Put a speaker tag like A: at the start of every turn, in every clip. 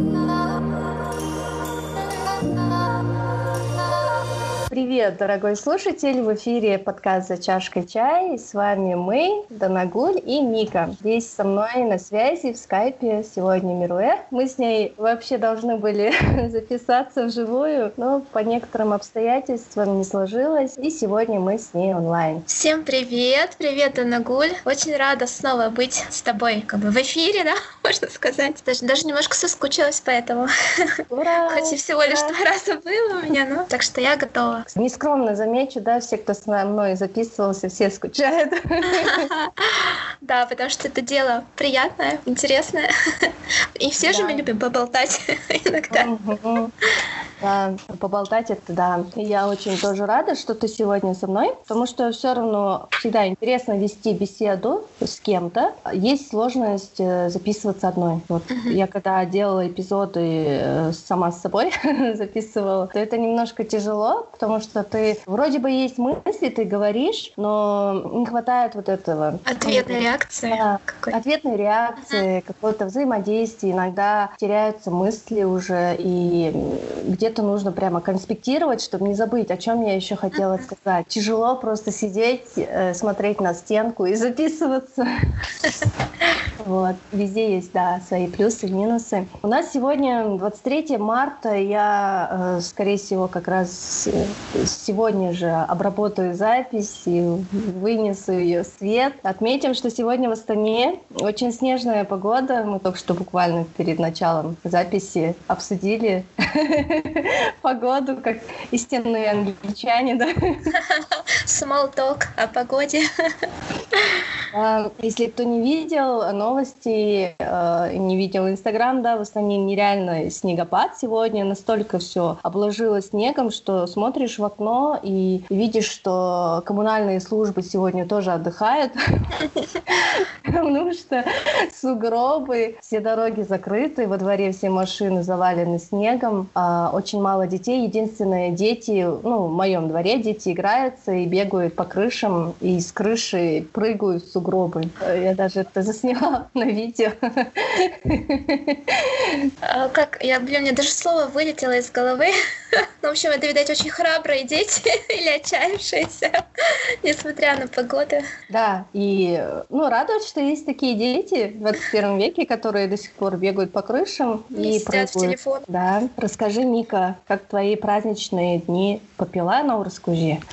A: night. Привет, дорогой слушатель! В эфире подкаст «За чашкой чая». И с вами мы, Данагуль и Мика. Здесь со мной на связи в скайпе сегодня Мируэ. Мы с ней вообще должны были записаться вживую, но по некоторым обстоятельствам не сложилось. И сегодня мы с ней онлайн.
B: Всем привет! Привет, Данагуль! Очень рада снова быть с тобой как бы в эфире, да, можно сказать. Даже, даже немножко соскучилась по этому.
A: Ура!
B: Хоть и всего лишь два раза было у меня, но так что я готова.
A: Нескромно замечу, да, все, кто с мной записывался, все скучают.
B: Да, потому что это дело приятное, интересное. И все же мы любим поболтать иногда.
A: Да, поболтать это да. Я очень тоже рада, что ты сегодня со мной, потому что все равно всегда интересно вести беседу с кем-то. Есть сложность э, записываться одной. Вот я когда делала эпизоды э, сама с собой записывала, то это немножко тяжело, потому что ты вроде бы есть мысли, ты говоришь, но не хватает вот этого.
B: Ответной реакции.
A: Да, ответной реакции, какое-то взаимодействие. Иногда теряются мысли уже, и где-то нужно прямо конспектировать, чтобы не забыть, о чем я еще хотела сказать. Тяжело просто сидеть, э, смотреть на стенку и записываться. Вот. Везде есть, да, свои плюсы минусы. У нас сегодня 23 марта. Я, э, скорее всего, как раз э, сегодня же обработаю запись и вынесу ее свет. Отметим, что сегодня в Астане очень снежная погода. Мы только что буквально перед началом записи обсудили погоду, как истинные англичане, да?
B: Talk о погоде.
A: А, если кто не видел новости, э, не видел Инстаграм, да, в Астане нереально снегопад сегодня, настолько все обложило снегом, что смотришь в окно и видишь, что коммунальные службы сегодня тоже отдыхают, потому что сугробы, все дороги закрыты, во дворе все машины завалены снегом, а, очень мало детей, единственное, дети, ну, в моем дворе дети играются и бегают по крышам, и с крыши прыгают в сугробы. Я даже это засняла на видео.
B: А как, я, блин, мне даже слово вылетело из головы. Ну, в общем, это, видать, очень храбрые дети или отчаявшиеся, несмотря на погоду.
A: Да, и, ну, радует, что есть такие дети в 21 веке, которые до сих пор бегают по крышам
B: и, и сидят в телефон.
A: Да. Расскажи, Мика, как твои праздничные дни попила на Урскуже?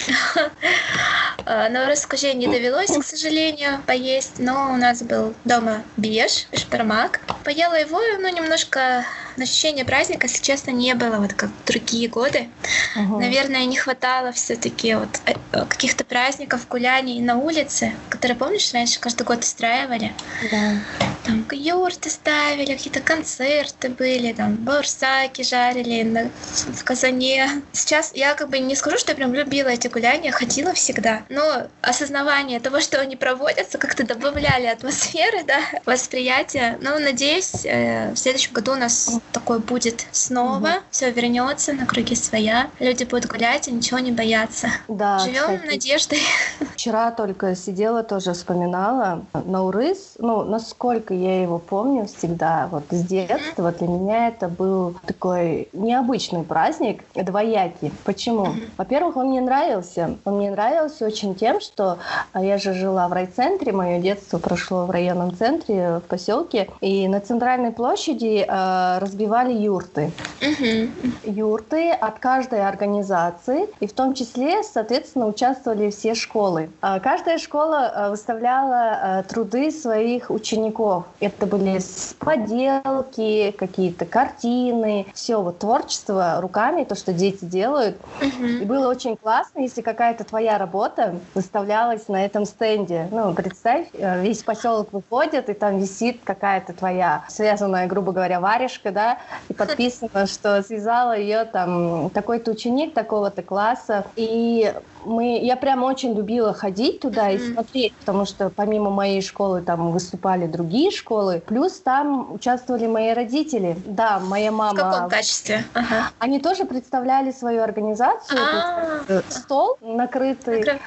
B: А, на Урскуже не довелось, к сожалению, поесть, но у нас был дома беш, шпермак. Поела его, ну, немножко ощущения праздника, если честно, не было, вот как другие годы. Угу. Наверное, не хватало все-таки вот э, каких-то праздников, гуляний на улице, которые, помнишь, раньше каждый год устраивали?
A: Да.
B: Там юрты ставили, какие-то концерты были, там бурсаки жарили на, в казане. Сейчас я как бы не скажу, что я прям любила эти гуляния, ходила всегда, но осознавание того, что они проводятся, как-то добавляли атмосферы, да, восприятия. Ну, надеюсь, э, в следующем году у нас такой будет снова, угу. все вернется на круги своя, люди будут гулять и ничего не бояться.
A: Да,
B: Живем надеждой.
A: Вчера только сидела, тоже вспоминала Наурыз. Ну, насколько я его помню всегда, вот с детства, mm-hmm. для меня это был такой необычный праздник, двоякий. Почему? Mm-hmm. Во-первых, он мне нравился. Он мне нравился очень тем, что а, я же жила в райцентре, мое детство прошло в районном центре, в поселке, и на центральной площади э, разбивали юрты.
B: Mm-hmm.
A: Юрты от каждой организации, и в том числе, соответственно, участвовали все школы. А каждая школа э, выставляла э, труды своих учеников. Это были поделки, какие-то картины, все вот творчество руками, то, что дети делают. И было очень классно, если какая-то твоя работа выставлялась на этом стенде. Ну, представь, э, весь поселок выходит, и там висит какая-то твоя связанная, грубо говоря, варежка, да, и подписано, что связала ее там такой-то ученик такого-то класса. И мы, я прям очень любила ходить туда и смотреть, потому что помимо моей школы там выступали другие школы, плюс там участвовали мои родители. Да, моя мама...
B: В каком качестве? Ага.
A: Они тоже представляли свою организацию, а. стол накрытый,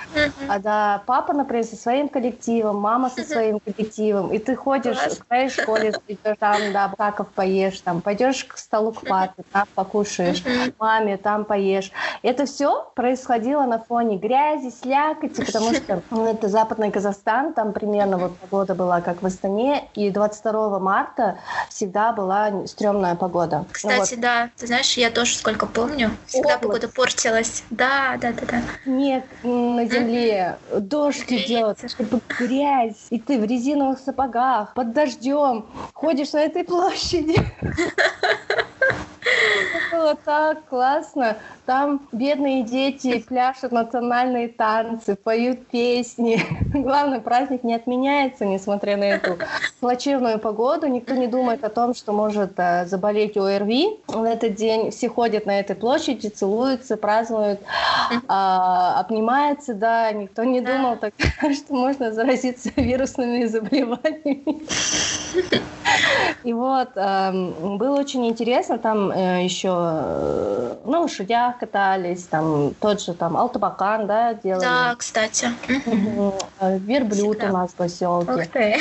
A: а да, папа, например, со своим коллективом, мама со своим коллективом, и ты ходишь в твоей школе, там, да, таков поешь, там, пойдешь к столу к папе, там покушаешь, маме, там поешь. Это все происходило на фоне грязи, слякоти, потому что ну, это западный Казахстан, там примерно вот погода была как в Астане, и 22 марта всегда была стрёмная погода.
B: Кстати, ну, вот. да, ты знаешь, я тоже сколько помню, всегда Область. погода портилась. Да, да, да, да.
A: Снег на земле, дождь идет, грязь, и ты в резиновых сапогах, под дождем, ходишь на этой площади. было так классно. Там бедные дети пляшут национальные танцы, поют песни. Главный праздник не отменяется, несмотря на эту плачевную погоду. Никто не думает о том, что может э, заболеть ОРВИ. В этот день все ходят на этой площади, целуются, празднуют, а, обнимаются. Да, никто не думал, так, что можно заразиться вирусными заболеваниями. И вот, эм, было очень интересно, там еще э, на лошадях катались, там тот же там Алтабакан, да, делали.
B: Да, кстати.
A: Э, верблюд Всегда. у нас в поселке.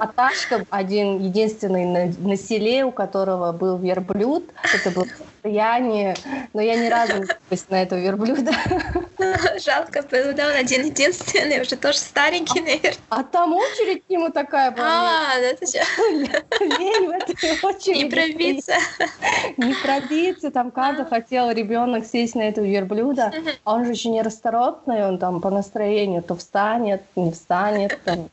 A: Аташка один, единственный на, на селе, у которого был верблюд. Это был состояние, но я ни разу не на этого верблюда.
B: Жалко да, он один единственный, уже тоже старенький, наверное.
A: А там очередь к нему такая была.
B: А, да, ты что?
A: Лень в этой очереди.
B: Не пробиться.
A: Не пробиться, там каждый хотел ребенок сесть на этого верблюда, а он же еще не расторопный, он там по настроению то встанет, не встанет. Там.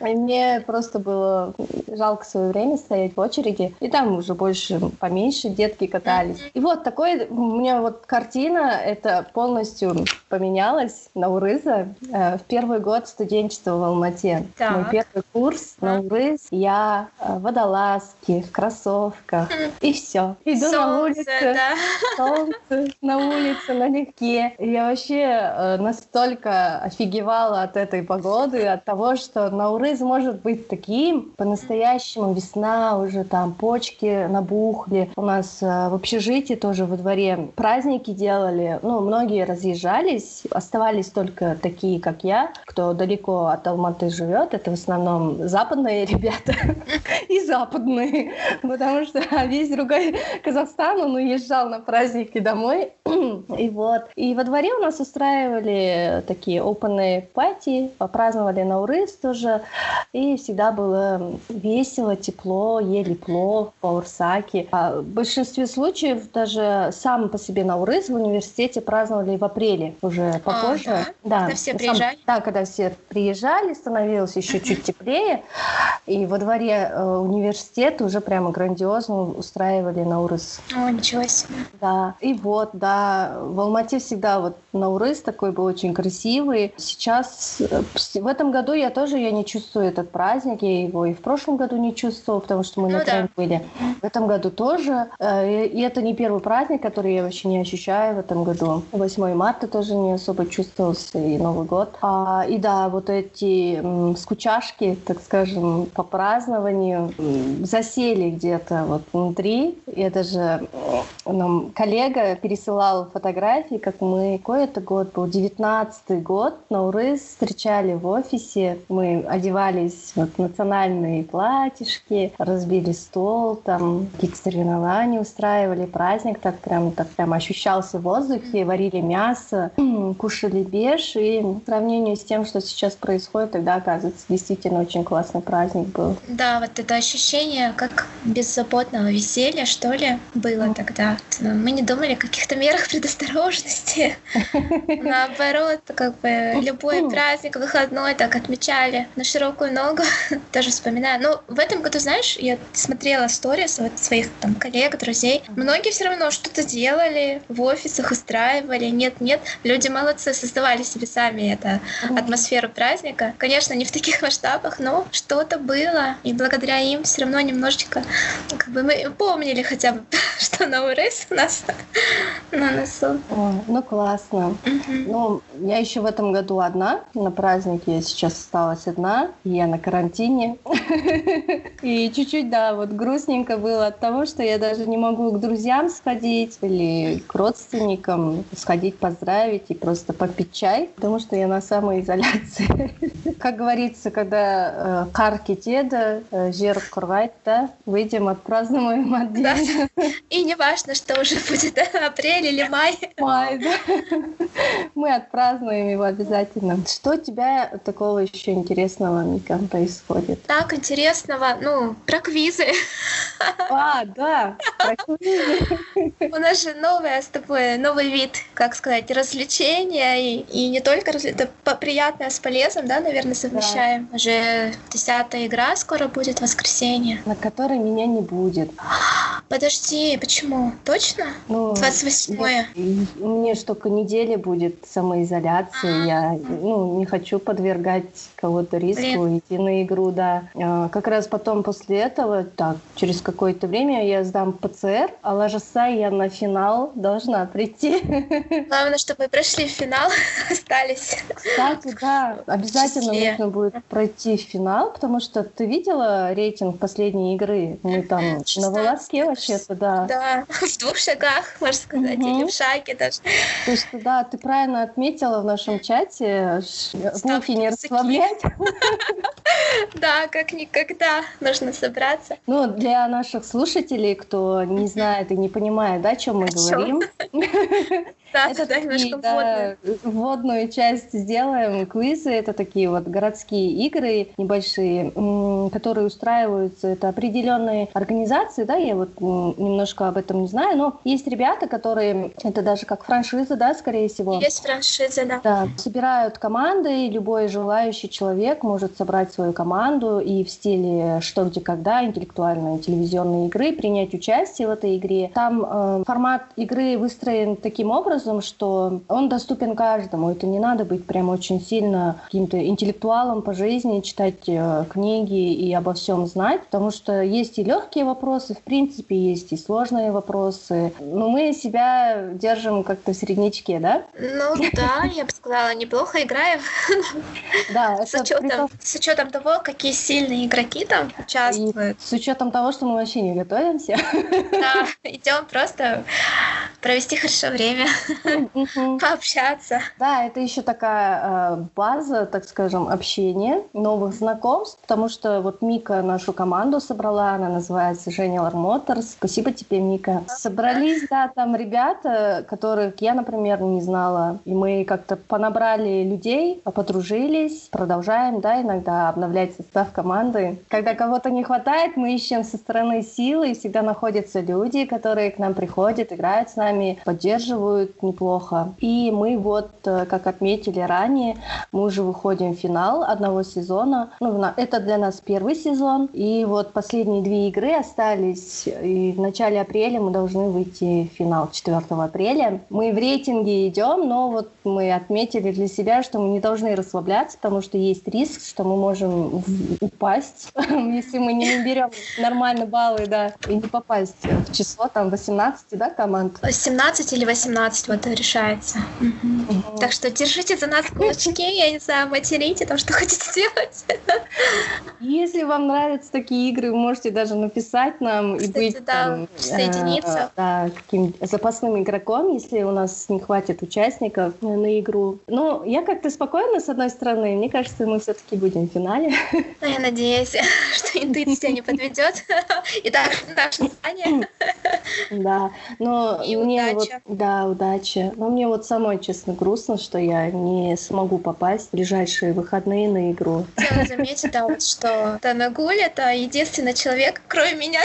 A: И мне просто было жалко свое время стоять в очереди, и там уже больше, поменьше детки катались. И вот такой у меня вот картина, это полностью поменялась на Урыза. Э, в первый год студенчества в Алмате. Так. Мой первый курс на Урыз. Я э, водолазки, в кроссовках. И все. Иду солнце, на улицу. Да. Солнце на улице, налегке. Я вообще э, настолько офигевала от этой погоды, от того, что Наурыз может быть таким по-настоящему. Весна уже там, почки набухли. У нас в общежитии тоже во дворе праздники делали. Ну, многие разъезжались, оставались только такие, как я, кто далеко от Алматы живет. Это в основном западные ребята и западные, потому что весь другой Казахстан, он уезжал на праздники домой. И вот. И во дворе у нас устраивали такие open пати, попраздновали Наурыз тоже. И всегда было весело, тепло, ели плов по-урсаки. А в большинстве случаев даже сам по себе Наурыз в университете праздновали в апреле, уже попозже. А,
B: да. да. Когда все приезжали? Сам,
A: да, когда все приезжали, становилось еще чуть теплее. И во дворе э, университета уже прямо грандиозно устраивали Наурыз.
B: О, ничего себе.
A: Да. И вот, да, в Алмате всегда вот Наурыз такой был очень красивый. Сейчас, э, в этом году я тоже я не чувствую этот праздник, я его и в прошлом году не чувствовала, потому что мы ну, на да. были. В этом году тоже. Э, и это не первый праздник, который я вообще не ощущаю в этом году. 8 марта тоже не особо чувствовался, и Новый год. А, и да, вот эти м, скучашки, так скажем, по празднованию засели где-то вот внутри. И даже нам коллега пересылал фотографии, как мы, какой это год был, 19 год, Наурыз встречали в офисе. Мы одевались вот, в национальные платьишки, разбили стол, там какие-то соревнования устраивали, праздник так прям, так прям ощущался в воздухе, варили мясо, кушали беш, и в сравнении с тем, что сейчас происходит, тогда, оказывается, действительно очень классный праздник был.
B: Да, вот это ощущение как беззаботного веселья, что ли, было тогда. Мы не думали о каких-то мерах предосторожности. Наоборот, как бы любой праздник, выходной так отмечали на широкую ногу. Тоже вспоминаю. Но в этом году, знаешь, я смотрела сторис вот своих там коллег, друзей. Многие все равно что-то делали в офисах, устраивали. Нет-нет, люди молодцы, создавали себе сами эту атмосферу праздника. Конечно, не в таких масштабах, но что-то было. И благодаря им все равно немножечко как бы мы помнили хотя бы что новый рейс у нас на носу.
A: О, ну, классно. Ну, я еще в этом году одна. На празднике я сейчас осталась одна. Я на карантине. И чуть-чуть, да, вот грустненько было от того, что я даже не могу к друзьям сходить или к родственникам сходить поздравить и просто попить чай, потому что я на самоизоляции. Как говорится, когда деда, э, жир курвайт, да, выйдем, отпразднуем отдельно.
B: Да. И не важно, что уже будет, да, апрель или май.
A: Май, да. Мы отпразднуем его обязательно. Что у тебя такого еще интересного, Мика, происходит?
B: Так, интересного, ну, про квизы.
A: А, да, про квизы.
B: У нас же новое с тобой, новый вид, как сказать, развлечения, и, и не только развлечения, это приятное с полезным, да, наверное, совмещаем. Да. Уже десятая игра скоро будет, воскресенье.
A: На которой меня не будет.
B: Подожди, почему? Точно? Ну, 28-е?
A: Мне ж только недели будет самоизоляции. Я ну, не хочу подвергать кого-то риску, Блин. идти на игру, да. А, как раз потом после этого, так, через какое-то время я сдам ПЦР, а ложаса я на финал должна прийти.
B: Главное, чтобы мы прошли в финал, остались.
A: Кстати, да, обязательно нужно будет пройти в финал, потому что ты видела рейтинг последней игры? Мы там на волоске вообще-то, да.
B: Да, в двух шагах, можно сказать, угу. или в шаге даже.
A: То есть, да, ты правильно отметила в нашем чате, мухи не расслаблять.
B: Да, как никогда нужно собраться.
A: Ну, для наших слушателей, кто не знает и не понимает, да, о чем мы говорим,
B: Да, это да, такие, да,
A: вводную часть сделаем. Квизы — это такие вот городские игры небольшие, которые устраиваются. Это определенные организации, да, я вот немножко об этом не знаю, но есть ребята, которые, это даже как франшиза, да, скорее всего.
B: Есть франшиза, да.
A: Да, собирают команды, и любой желающий человек может собрать свою команду и в стиле «что, где, когда» интеллектуальной телевизионной игры принять участие в этой игре. Там э, формат игры выстроен таким образом, образом, что он доступен каждому. Это не надо быть прям очень сильно каким-то интеллектуалом по жизни, читать э, книги и обо всем знать, потому что есть и легкие вопросы, в принципе, есть и сложные вопросы. Но мы себя держим как-то в средничке, да?
B: Ну да, я бы сказала, неплохо играем.
A: Да,
B: с учетом, с учетом того, какие сильные игроки там участвуют.
A: с учетом того, что мы вообще не готовимся.
B: Да, идем просто провести хорошо время. пообщаться.
A: Да, это еще такая э, база, так скажем, общения, новых знакомств, потому что вот Мика нашу команду собрала, она называется General Motors. Спасибо тебе, Мика. Собрались, да, там ребята, которых я, например, не знала, и мы как-то понабрали людей, подружились, продолжаем, да, иногда обновлять состав команды. Когда кого-то не хватает, мы ищем со стороны силы, и всегда находятся люди, которые к нам приходят, играют с нами, поддерживают, неплохо. И мы вот, э, как отметили ранее, мы уже выходим в финал одного сезона. Ну, это для нас первый сезон. И вот последние две игры остались. И в начале апреля мы должны выйти в финал 4 апреля. Мы в рейтинге идем, но вот мы отметили для себя, что мы не должны расслабляться, потому что есть риск, что мы можем упасть, если мы не наберем нормально баллы, да, и не попасть в число там 18, да, команд?
B: 17 или 18, вот решается. Угу. Угу. Так что держите за нас кулачки, я не знаю, материте, там что хотите сделать.
A: Если вам нравятся такие игры, вы можете даже написать нам Кстати, и быть
B: да, там, соединиться.
A: Э, да, каким запасным игроком, если у нас не хватит участников на игру. Но я как-то спокойно, с одной стороны, мне кажется, мы все-таки будем в финале.
B: Ну, я надеюсь, что интуиция не подведет. И так, наше знание.
A: Да, но и мне удача. вот, да, удачи. Но мне вот самой, честно, грустно, что я не смогу попасть в ближайшие выходные на игру.
B: Хотела заметить, да, вот, что Танагуль — это единственный человек, кроме меня,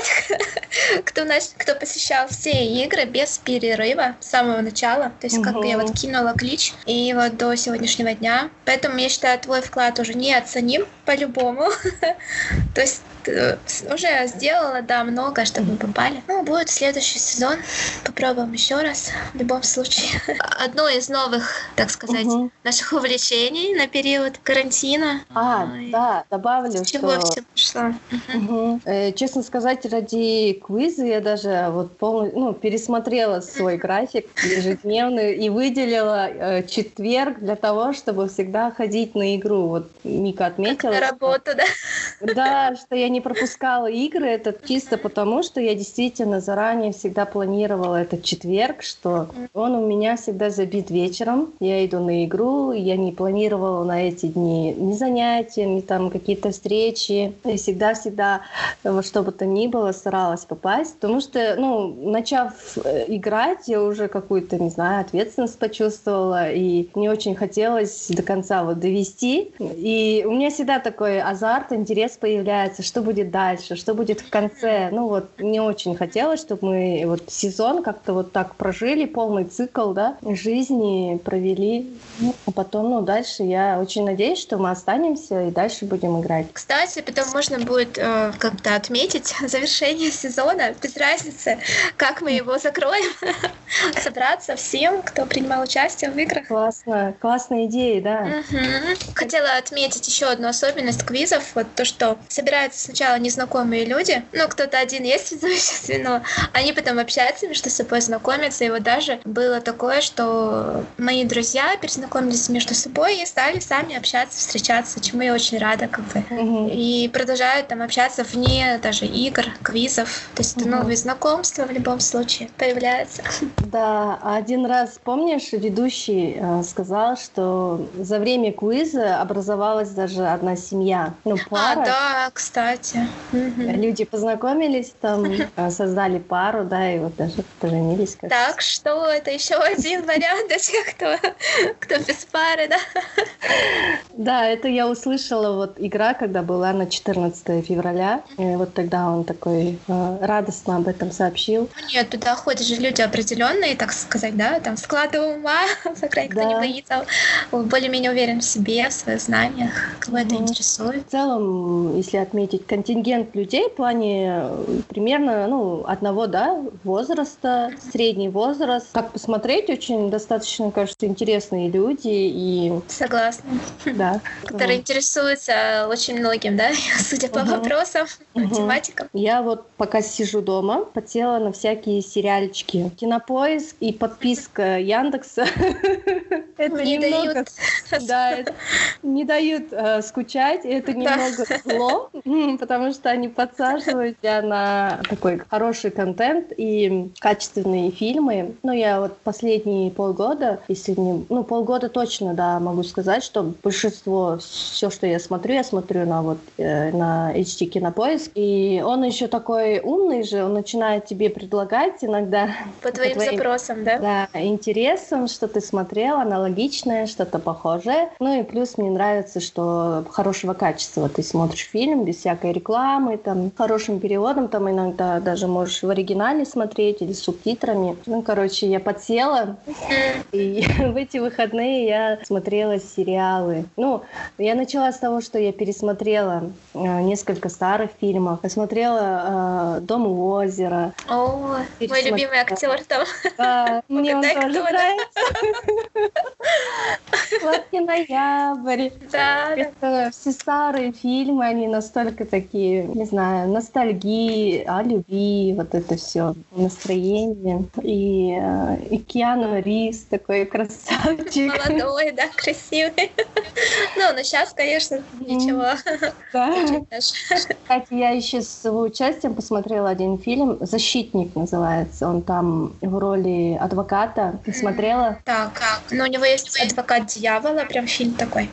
B: кто, наш, кто посещал все игры без перерыва с самого начала. То есть как бы я вот кинула клич, и вот до сегодняшнего дня. Поэтому я считаю, твой вклад уже неоценим по-любому. То есть уже сделала, да, много, чтобы мы попали. Ну, будет следующий сезон. Попробуем еще раз. В любом случае. Одно из новых, так сказать, угу. наших увлечений на период карантина.
A: А, Ой. да, добавлю,
B: С чего что... все пошло.
A: Угу. Э, честно сказать, ради квиза я даже вот полностью, ну, пересмотрела свой график ежедневный и выделила э, четверг для того, чтобы всегда ходить на игру. Вот Мика отметила.
B: Как на работу, да?
A: Да, что я не пропускала игры, это чисто потому, что я действительно заранее всегда планировала этот четверг, что он у меня всегда забит вечером. Я иду на игру, я не планировала на эти дни ни занятия, ни там какие-то встречи. И всегда-всегда во что бы то ни было старалась попасть, потому что, ну, начав э, играть, я уже какую-то, не знаю, ответственность почувствовала, и мне очень хотелось до конца вот довести. И у меня всегда такой азарт, интерес появляется, что будет дальше, что будет в конце. Ну вот, мне очень хотелось, чтобы мы вот сезон как-то вот так прожили, полный цикл, да, жизни провели. Ну, а потом, ну, дальше я очень надеюсь, что мы останемся и дальше будем играть.
B: Кстати, потом можно будет э, как-то отметить завершение сезона, без разницы, как мы его закроем, собраться всем, кто принимал участие в играх.
A: Классно, классная идея, да.
B: Хотела отметить еще одну особенность квизов, вот то, что собираются сначала незнакомые люди, ну, кто-то один есть связующее звено, они потом общаются между собой, знакомятся, и вот даже было такое, что мои друзья перезнакомились между собой и стали сами общаться, встречаться, чему я очень рада, как бы. Угу. И продолжают там общаться вне даже игр, квизов, то есть угу. это новые знакомства в любом случае появляются.
A: Да, один раз, помнишь, ведущий э, сказал, что за время квиза образовалась даже одна семья. Ну,
B: пара. А, да, кстати.
A: Люди познакомились, там э, создали пару, да, и вот даже поженились.
B: Кажется. Так что это еще один вариант для тех, кто, кто без пары, да?
A: Да, это я услышала, вот игра, когда была на 14 февраля, и вот тогда он такой э, радостно об этом сообщил.
B: Ну нет, туда ходят же люди определенные, так сказать, да, там склады ума, по крайней мере, да. кто не боится, более-менее уверен в себе, в своих знаниях, кого угу. это интересует.
A: В целом, если отметить контингент людей в плане э, примерно ну, одного да, возраста, средний возраст. Как посмотреть, очень достаточно, кажется, интересные люди. И...
B: Согласна.
A: Да.
B: Которые интересуются очень многим, да, судя по вопросам, тематикам.
A: Я вот пока сижу дома, потела на всякие сериальчики. Кинопоиск и подписка Яндекса.
B: Это немного...
A: Да, не дают э, скучать, это немного зло, потому что они подсаживают тебя на такой хороший контент и качественные фильмы. Ну, я вот последние полгода, если не... Ну, полгода точно, да, могу сказать, что большинство, все, что я смотрю, я смотрю на вот э, на HD Кинопоиск. И он еще такой умный же, он начинает тебе предлагать иногда...
B: По твоим, по твоим запросам, да?
A: Да, интересам, что ты смотрел, аналогичное, что-то похожее. Ну и плюс мне нравится, что хорошего качества ты смотришь фильм без всякой рекламы, там, хорошим переводом, там иногда даже можешь в оригинале смотреть или с субтитрами. Ну, короче, я подсела, и в эти выходные я смотрела сериалы. Ну, я начала с того, что я пересмотрела э, несколько старых фильмов, посмотрела э, «Дом у озера».
B: О, мой любимый актер там.
A: Да, мне он тоже нравится. «Сладкий ноябрь». Да. Это все старые фильмы, они настолько такие, не знаю, ностальгии, о любви, вот это все настроение. И, э, и Киану Рис такой красавчик.
B: Молодой, да, красивый. Ну, но сейчас, конечно, ничего. Да.
A: Кстати, я еще с его участием посмотрела один фильм «Защитник» называется. Он там в роли адвоката. Ты смотрела?
B: Так, как? Ну, у него есть «Адвокат дьявола», прям фильм такой.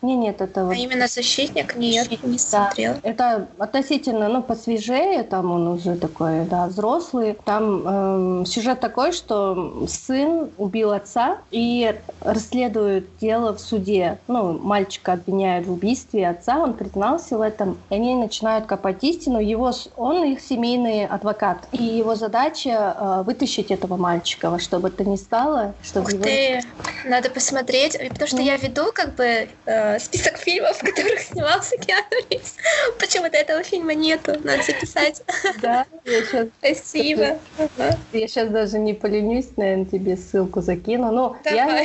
A: Не, нет, это
B: вот... А именно «Защитник»? Нет. не смотрела.
A: Это относительно, ну, посвежее, там он уже такой, да, взрослый. Там э, сюжет такой, что сын убил отца и расследует дело в суде. Ну, мальчика обвиняют в убийстве отца, он признался в этом, и они начинают копать истину. Его, он их семейный адвокат, и его задача э, вытащить этого мальчика, во что бы то ни стало, чтобы
B: Ух
A: его...
B: ты, надо посмотреть, потому что я веду как бы э, список фильмов, в которых снимался Киану Ривз. Почему-то этого фильма нету, надо записать.
A: Да, я сейчас...
B: Спасибо.
A: Я сейчас даже не поленюсь, наверное, тебе ссылку закину. Ну, я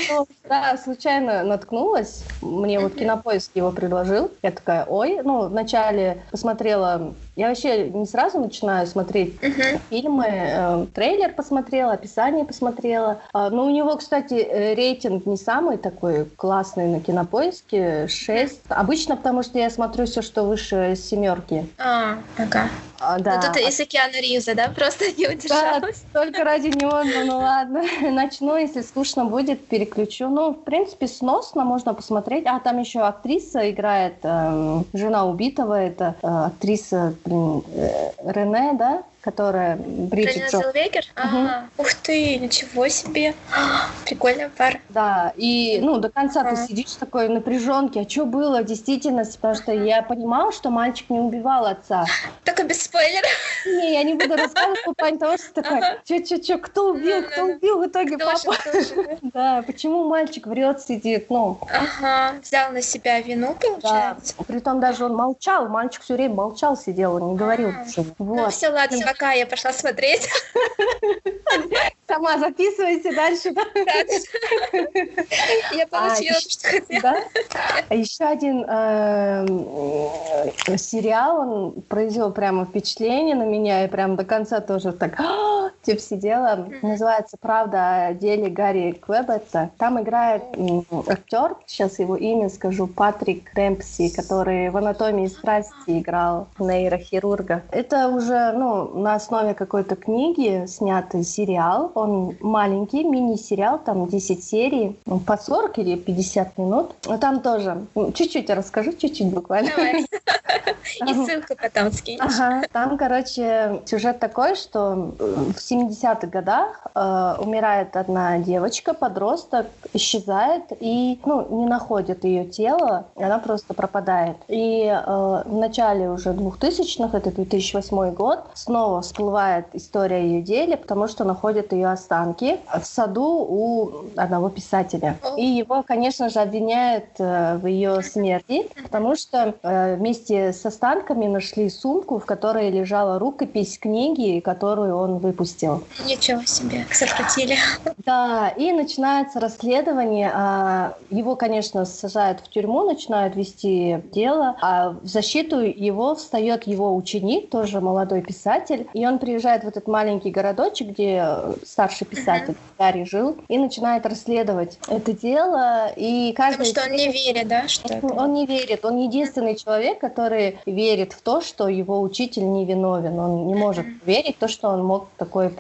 A: да, случайно наткнулась. Мне вот Кинопоиск его предложил. Я такая, ой, ну, вначале посмотрела я вообще не сразу начинаю смотреть uh-huh. фильмы. Э, трейлер посмотрела, описание посмотрела. Э, но у него, кстати, э, рейтинг не самый такой классный на кинопоиске 6. Обычно потому, что я смотрю все, что выше семерки.
B: А, ага. А, да. Ну тут из Океана Ривза, да? Просто не удержалась.
A: Да, только ради него, ну, ну ладно. Начну, если скучно будет, переключу. Ну, в принципе, сносно можно посмотреть. А, там еще актриса играет, э, жена убитого, это э, актриса, блин, э, Рене, да? Которая Бриджит
B: Джонс. Зелвегер? Ага. Ух ты, ничего себе. Прикольная пара.
A: Да, и ну до конца ты сидишь такой напряженки, а что было действительно, потому что я понимала, что мальчик не убивал отца.
B: Только без спойлеров.
A: Не, я не буду рассказывать по плане того, что такой, что, что, что, кто убил, кто убил в итоге папа. Да, почему мальчик врет, сидит, ну.
B: Ага, взял на себя вину, получается.
A: Притом даже он молчал, мальчик все время молчал, сидел, он не говорил ничего.
B: Ну все, ладно, пока я пошла смотреть.
A: Сама записывайте дальше.
B: Я получила, что хотела.
A: А еще один эм, сериал, он произвел прямо впечатление на меня, и прям до конца тоже так типа сидела. Называется «Правда о деле Гарри Квебетса». Там играет актер, сейчас его имя скажу, Патрик Рэмпси, который в «Анатомии страсти» играл нейрохирурга. Это уже ну, на основе какой-то книги снятый сериал. Он маленький, мини-сериал, там 10 серий, ну, по 40 или 50 минут. Но там тоже, чуть-чуть расскажу, чуть-чуть буквально.
B: Давай. И ссылку потом скинешь.
A: Ага. Там, короче, сюжет такой, что в 70-х годах э, умирает одна девочка, подросток, исчезает и ну, не находит ее тело, она просто пропадает. И э, в начале уже 2000-х, это 2008 год, снова всплывает история ее деле, потому что находят ее останки в саду у одного писателя. И его, конечно же, обвиняют э, в ее смерти, потому что э, вместе с останками нашли сумку, в которой лежала рукопись книги, которую он выпустил.
B: Ничего себе, захватили.
A: Да, и начинается расследование. А, его, конечно, сажают в тюрьму, начинают вести дело, а в защиту его встает его ученик, тоже молодой писатель, и он приезжает в этот маленький городочек, где старший писатель Гарри жил, и начинает расследовать это дело. И каждый...
B: Потому что он не верит, да? Что
A: он, он не верит. Он единственный человек, который верит в то, что его учитель невиновен. Он не может верить в то, что он мог такое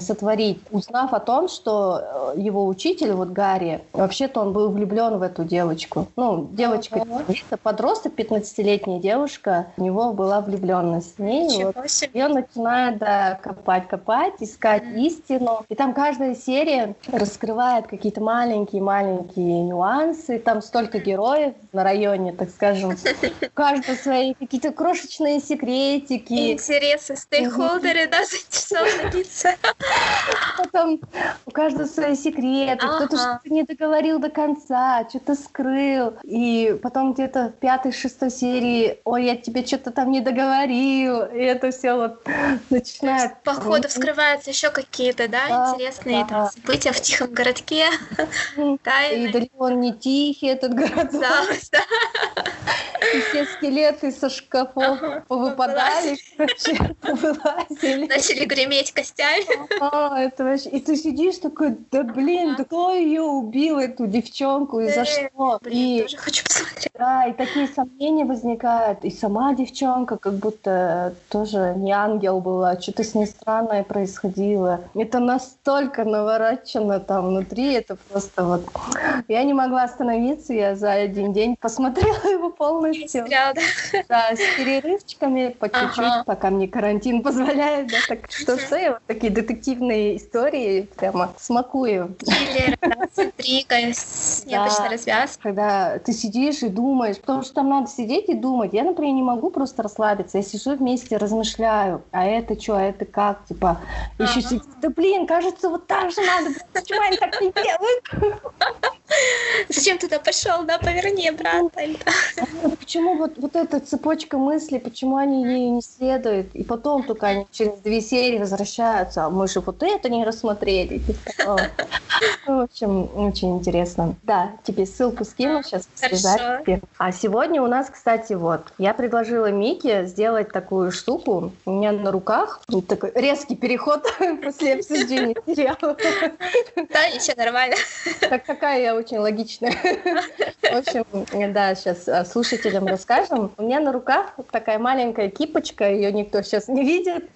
A: сотворить. Узнав о том, что э, его учитель, вот Гарри, вообще-то он был влюблен в эту девочку. Ну, девочка, uh-huh. подросток, 15-летняя девушка, у него была влюбленность в ней. Вот. И он начинает да, копать, копать, искать mm-hmm. истину. И там каждая серия раскрывает какие-то маленькие-маленькие нюансы. Там столько героев на районе, так скажем. У каждого свои какие-то крошечные секретики.
B: Интересы, стейкхолдеры, да, заинтересованы
A: Потом у каждого свои секреты. Кто-то что-то не договорил до конца, что-то скрыл. И потом где-то в пятой-шестой серии, ой, я тебе что-то там не договорил. И это все вот начинает...
B: По ходу вскрываются еще какие-то, да, да интересные да. Там, события в тихом городке.
A: Тайны. И далеко он не тихий, этот город. Да, да. И все скелеты со шкафов ага, повыпадали,
B: вылазили. Начали греметь костями.
A: А, это вообще... И ты сидишь такой, да блин, да кто ее убил, эту девчонку, и за что?
B: Блин, тоже хочу посмотреть.
A: Да, и такие сомнения возникают. И сама девчонка как будто тоже не ангел была, что-то с ней странное происходило. Это настолько наворочено там внутри, это просто вот... Я не могла остановиться, я за один день посмотрела его полностью сериал, да. да, с перерывчиками по чуть-чуть, ага. пока мне карантин позволяет, да, так что все, вот такие детективные истории прямо смакую.
B: Триллер, интрига с необычной да, развязкой.
A: Когда ты сидишь и думаешь, потому что там надо сидеть и думать. Я, например, не могу просто расслабиться, я сижу вместе, размышляю, а это что, а это как, типа, еще сидит, да блин, кажется, вот так же надо, почему они так не делают?
B: Зачем туда пошел, да, поверни обратно.
A: Почему вот, вот эта цепочка мыслей, почему они ей не следуют, и потом только они через две серии возвращаются, а мы же вот это не рассмотрели. Типа, ну, в общем, очень интересно. Да, тебе ссылку скину, сейчас связать. А сегодня у нас, кстати, вот, я предложила Мике сделать такую штуку. У меня на руках такой резкий переход после обсуждения сериала.
B: Да, ничего, нормально.
A: Так, какая я очень логичная. В общем, да, сейчас а, слушателям расскажем. У меня на руках такая маленькая кипочка, ее никто сейчас не видит,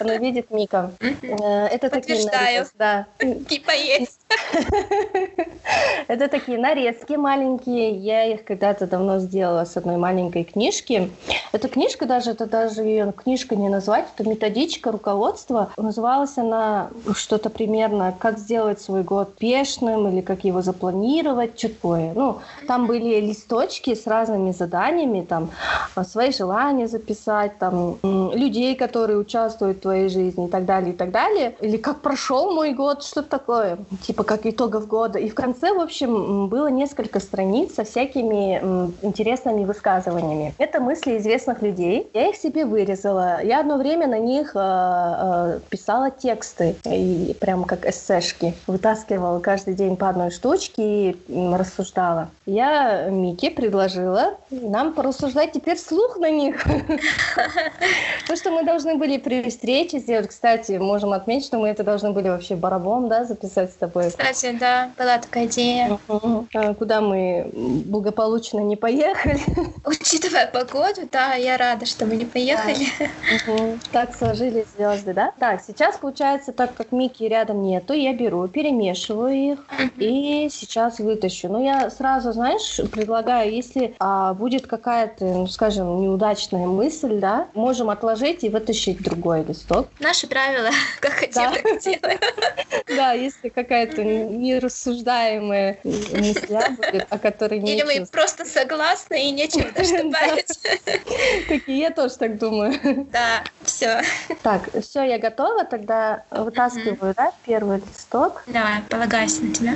A: но видит Мика.
B: Э, это такие нарезки. Да. Кипа есть.
A: Это такие нарезки маленькие. Я их когда-то давно сделала с одной маленькой книжки. Эта книжка даже, это даже ее книжка не назвать, это методичка, руководство. Называлась она что-то примерно «Как сделать свой год пешным» или «Как его запланировать», что такое. Ну, там были листочки с разными заданиями, там свои желания записать, там людей, которые участвуют в твоей жизни и так далее, и так далее. Или «Как прошел мой год», что-то такое. Типа как итогов года. И в конце, в общем, было несколько страниц со всякими интересными высказываниями. Это мысли известных людей. Я их себе вырезала. Я одно время на них э, э, писала тексты, и прям как эссешки. Вытаскивала каждый день по одной штучке и рассуждала. Я Мике предложила нам порассуждать теперь вслух на них. То, что мы должны были при встрече сделать, кстати, можем отметить, что мы это должны были вообще барабом, да, записать с тобой
B: кстати, да, была такая идея.
A: А куда мы благополучно не поехали.
B: Учитывая погоду, да, я рада, что мы не поехали.
A: Так сложились звезды, да? Так, сейчас получается, так как Мики рядом нету, я беру, перемешиваю их и сейчас вытащу. Но я сразу, знаешь, предлагаю, если а, будет какая-то, ну, скажем, неудачная мысль, да, можем отложить и вытащить другой листок.
B: Наши правила, как хотим, так делаем.
A: Да, если какая-то нерассуждаемая мысля будет, о которой не
B: Или мы просто согласны и нечего даже добавить.
A: Такие, я тоже так думаю.
B: Да, все.
A: Так, все, я готова, тогда вытаскиваю, да, первый листок.
B: Давай, полагаюсь на тебя.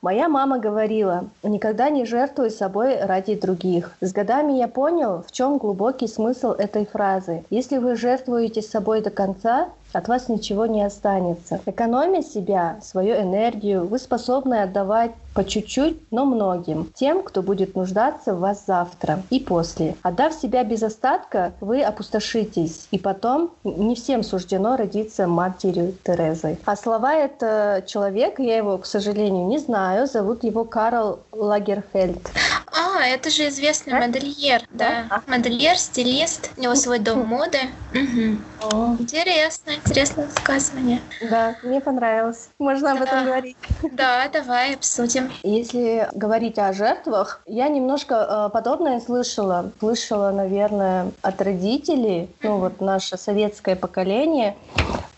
A: Моя мама говорила, никогда не жертвуй собой ради других. С годами я понял, в чем глубокий смысл этой фразы. Если вы жертвуете собой до конца, от вас ничего не останется. Экономя себя, свою энергию, вы способны отдавать по чуть-чуть, но многим, тем, кто будет нуждаться в вас завтра и после. Отдав себя без остатка, вы опустошитесь, и потом не всем суждено родиться матерью Терезой. А слова это человек, я его, к сожалению, не знаю, зовут его Карл Лагерфельд.
B: А, это же известный а? модельер, да. да. Модельер, стилист, у него свой дом моды. Угу. Интересно, интересное высказывание.
A: Да, мне понравилось. Можно да. об этом говорить.
B: Да, давай обсудим.
A: Если говорить о жертвах, я немножко э, подобное слышала. Слышала, наверное, от родителей, ну вот наше советское поколение,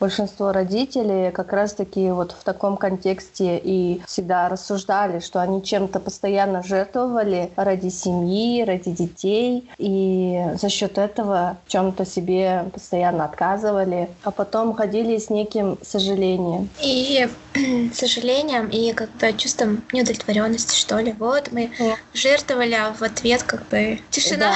A: большинство родителей как раз-таки вот в таком контексте и всегда рассуждали, что они чем-то постоянно жертвовали ради семьи, ради детей, и за счет этого чем-то себе постоянно отказывали, а потом ходили с неким сожалением.
B: И сожалением, и как бы чувством неудовлетворенности, что ли. Вот мы да. жертвовали, а в ответ как бы тишина.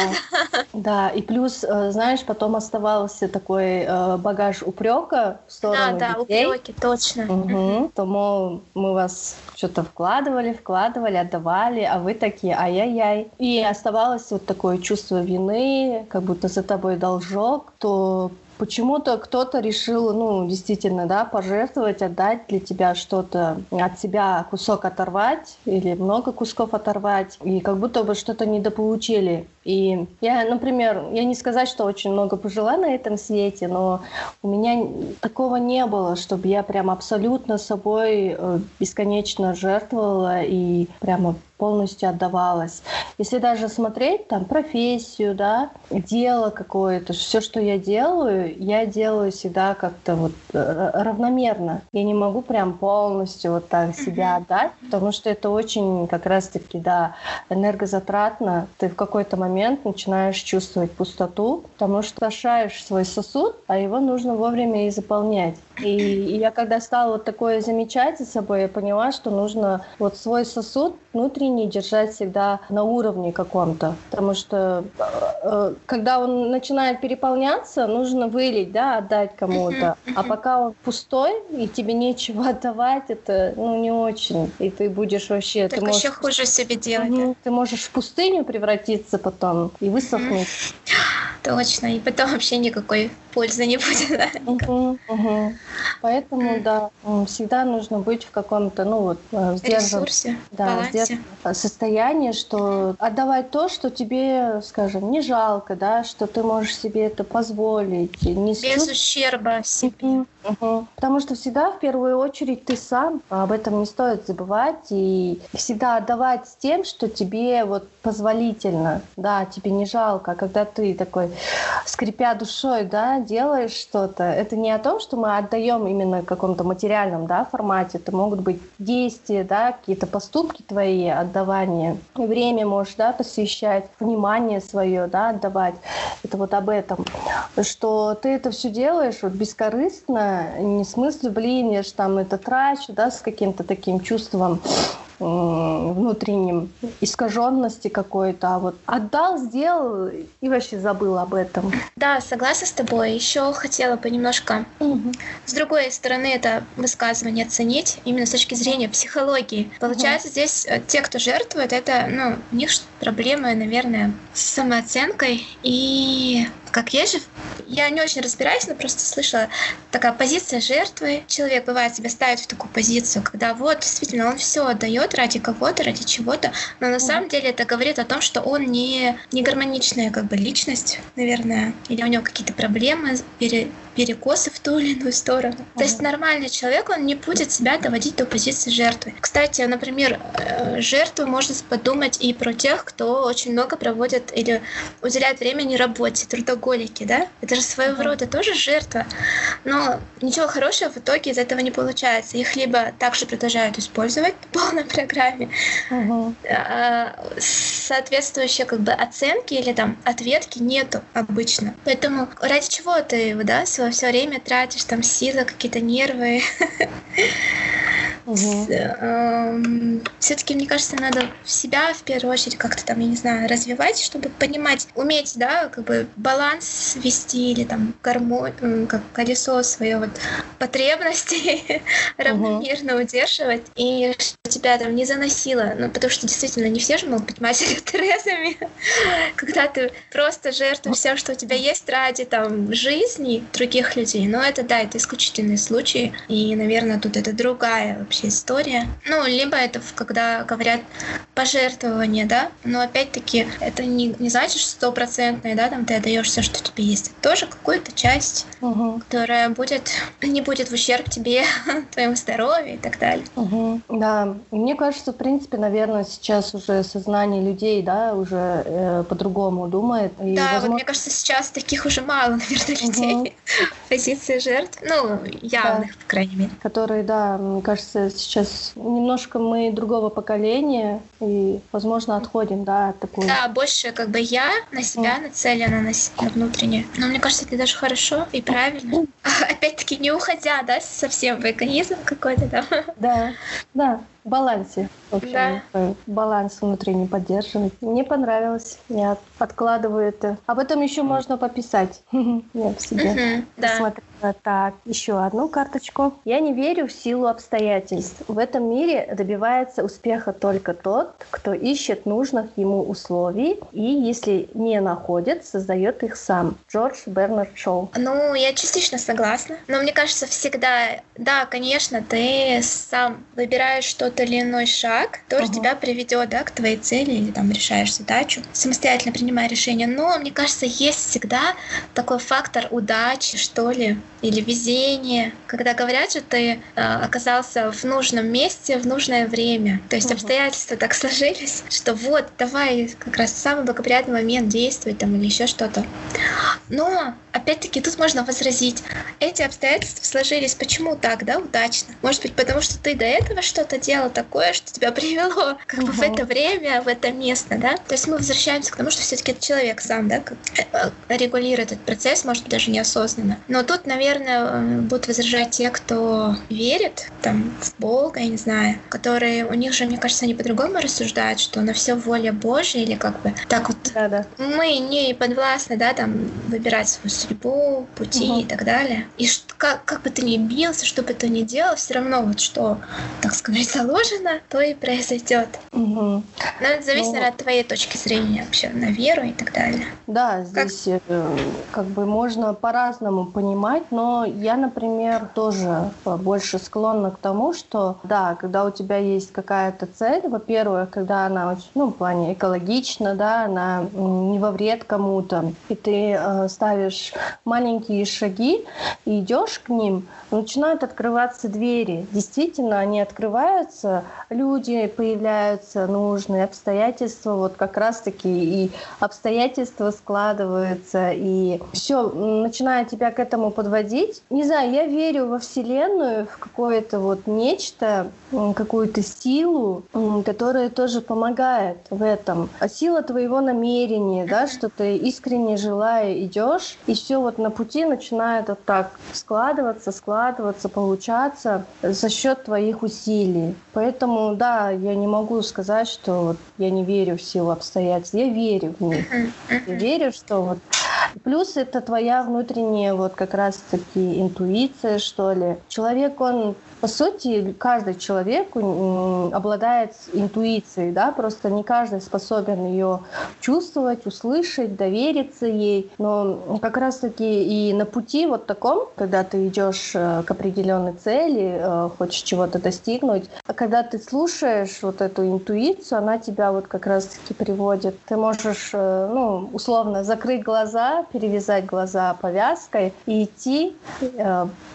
A: Да, да. и плюс, э, знаешь, потом оставался такой э, багаж упрека в сторону
B: да,
A: детей.
B: Да, упреки, точно.
A: Угу. То, мол, мы вас что-то вкладывали, вкладывали, отдавали, а вы такие, ай-яй-яй. И оставалось вот такое чувство вины, как будто за тобой должок, то почему-то кто-то решил, ну, действительно, да, пожертвовать, отдать для тебя что-то, от себя кусок оторвать или много кусков оторвать, и как будто бы что-то недополучили. И я, например, я не сказать, что очень много пожила на этом свете, но у меня такого не было, чтобы я прям абсолютно собой э, бесконечно жертвовала и прямо полностью отдавалась. Если даже смотреть там профессию, да, дело какое-то, все, что я делаю, я делаю всегда как-то вот э, равномерно. Я не могу прям полностью вот так себя отдать, потому что это очень как раз-таки, да, энергозатратно. Ты в какой-то момент начинаешь чувствовать пустоту, потому что ошаешь свой сосуд, а его нужно вовремя и заполнять. И, и я когда стала вот такое замечать за собой, я поняла, что нужно вот свой сосуд внутренний держать всегда на уровне каком-то, потому что э, когда он начинает переполняться, нужно вылить, да, отдать кому-то, а пока он пустой и тебе нечего отдавать, это ну не очень, и ты будешь вообще,
B: так
A: ты можешь,
B: еще хуже себе делать.
A: Угу, ты можешь в пустыню превратиться потом и высохнуть.
B: Точно, и потом вообще никакой пользы не будет. Да?
A: Угу, угу. Поэтому, да, всегда нужно быть в каком-то, ну вот,
B: э, ресурсе,
A: да, состоянии, что отдавать то, что тебе, скажем, не жалко, да, что ты можешь себе это позволить.
B: Не Без чувств... ущерба себе.
A: Угу. Потому что всегда, в первую очередь, ты сам, а об этом не стоит забывать, и всегда отдавать с тем, что тебе вот позволительно, да, тебе не жалко, а когда ты такой, скрипя душой, да, делаешь что-то, это не о том, что мы отдаем именно в каком-то материальном, да, формате, это могут быть действия, да, какие-то поступки твои, отдавание, время можешь, да, посвящать, внимание свое, да, отдавать, это вот об этом, что ты это все делаешь вот бескорыстно, не в смысле, блин, я же там это трачу, да, с каким-то таким чувством внутренним искаженности какой-то, а вот отдал, сделал и вообще забыл об этом.
B: Да, согласна с тобой. Еще хотела бы немножко угу. с другой стороны это высказывание оценить именно с точки зрения психологии. Получается, угу. здесь э, те, кто жертвует, это, ну, у них проблемы, наверное, с самооценкой и как есть же, я не очень разбираюсь, но просто слышала такая позиция жертвы. Человек бывает себя ставит в такую позицию, когда вот действительно он все отдает ради кого-то, ради чего-то, но на самом деле это говорит о том, что он не, не гармоничная как бы личность, наверное, или у него какие-то проблемы, пере, перекосы в ту или иную сторону. То есть нормальный человек, он не будет себя доводить до позиции жертвы. Кстати, например, э, жертву можно подумать и про тех, кто очень много проводит или уделяет времени работе, трудоголики, да? Это же своего рода тоже жертва. Но ничего хорошего в итоге из этого не получается. Их либо также продолжают использовать по полной программе, uh-huh. соответствующие как бы оценки или там ответки нету обычно. Поэтому ради чего ты да, свое все время тратишь там силы, какие-то нервы? Угу. Эм, Все-таки, мне кажется, надо себя в первую очередь как-то там, я не знаю, развивать, чтобы понимать, уметь, да, как бы баланс вести или там гармонию, как колесо свое вот потребности равномерно удерживать, и что тебя там не заносило, ну, потому что действительно не все же могут быть матерью Терезами, когда ты просто жертвуешь все, что у тебя есть ради там жизни других людей, но это, да, это исключительные случаи, и, наверное, тут это другая вообще вообще история. Ну, либо это когда говорят пожертвование, да, но опять-таки это не, не значит, стопроцентное, да, там ты отдаешь все, что тебе есть. Это тоже какую-то часть, угу. которая будет, не будет в ущерб тебе, твоему здоровью и так далее.
A: Угу. Да, мне кажется, в принципе, наверное, сейчас уже сознание людей, да, уже э, по-другому думает.
B: И, да, возможно... вот мне кажется, сейчас таких уже мало, наверное, людей. Угу. Позиции жертв, ну, явных, да. по крайней мере.
A: Которые, да, мне кажется, сейчас немножко мы другого поколения и, возможно, отходим, да, от такой...
B: Да, больше как бы я на себя mm. нацелена, на, на внутреннее. Но мне кажется, это даже хорошо и правильно. Опять-таки не уходя, да, совсем в эгоизм какой-то там.
A: Да, да балансе. В общем, да. баланс внутренний поддерживать. Мне понравилось. Я откладываю это. Об этом еще можно пописать. Я в себе
B: да.
A: А, так, еще одну карточку. Я не верю в силу обстоятельств. В этом мире добивается успеха только тот, кто ищет нужных ему условий и, если не находит, создает их сам. Джордж Бернард Шоу.
B: Ну, я частично согласна. Но мне кажется, всегда, да, конечно, ты сам выбираешь тот или иной шаг, который uh-huh. тебя приведет да, к твоей цели или там решаешь задачу, самостоятельно принимая решение. Но мне кажется, есть всегда такой фактор удачи, что ли, или везение, когда говорят, что ты э, оказался в нужном месте в нужное время. То есть uh-huh. обстоятельства так сложились, что вот, давай как раз в самый благоприятный момент действовать там или еще что-то. Но опять-таки тут можно возразить, эти обстоятельства сложились почему так, да, удачно? Может быть, потому что ты до этого что-то делал такое, что тебя привело как бы uh-huh. в это время, в это место, да? То есть мы возвращаемся к тому, что все-таки это человек сам, да, как, э, регулирует этот процесс, может быть, даже неосознанно. Но тут, наверное, э, будут возражать те, кто верит там в Бога, я не знаю, которые, у них же, мне кажется, они по-другому рассуждают, что на все воля Божья или как бы так вот да, да. мы не подвластны, да, там выбирать свою судьбу, пути угу. и так далее. И как, как бы ты ни бился, что бы ты ни делал, все равно вот что, так сказать, заложено, то и произойдет. Угу. Но это зависит, ну, от твоей точки зрения вообще на веру и так далее.
A: Да, здесь как, э, как бы можно по-разному понимать, но я, например, тоже больше склонна к тому, что да, когда у тебя есть какая-то цель, во-первых, когда она очень, ну, в плане экологична, да, она не во вред кому-то, и ты э, ставишь маленькие шаги и идешь к ним, начинают открываться двери. Действительно, они открываются, люди появляются нужные, обстоятельства вот как раз-таки и обстоятельства складываются, и все начинает тебя к этому подводить. Не знаю, я верю во Вселенную, в какое-то вот нечто, какую-то силу, которая тоже помогает в этом. А сила твоего намерения, да, что ты искренне желая идешь, и все вот на пути начинает вот так складываться, складываться, получаться за счет твоих усилий. Поэтому, да, я не могу сказать, что вот я не верю в силу обстоятельств. Я верю в них. Я верю, что вот Плюс это твоя внутренняя вот как раз-таки интуиция, что ли. Человек, он по сути, каждый человек обладает интуицией, да, просто не каждый способен ее чувствовать, услышать, довериться ей. Но как раз-таки и на пути вот таком, когда ты идешь э, к определенной цели, э, хочешь чего-то достигнуть, когда ты слушаешь вот эту интуицию, она тебя вот как раз-таки приводит. Ты можешь, э, ну, условно, закрыть глаза, перевязать глаза повязкой и идти,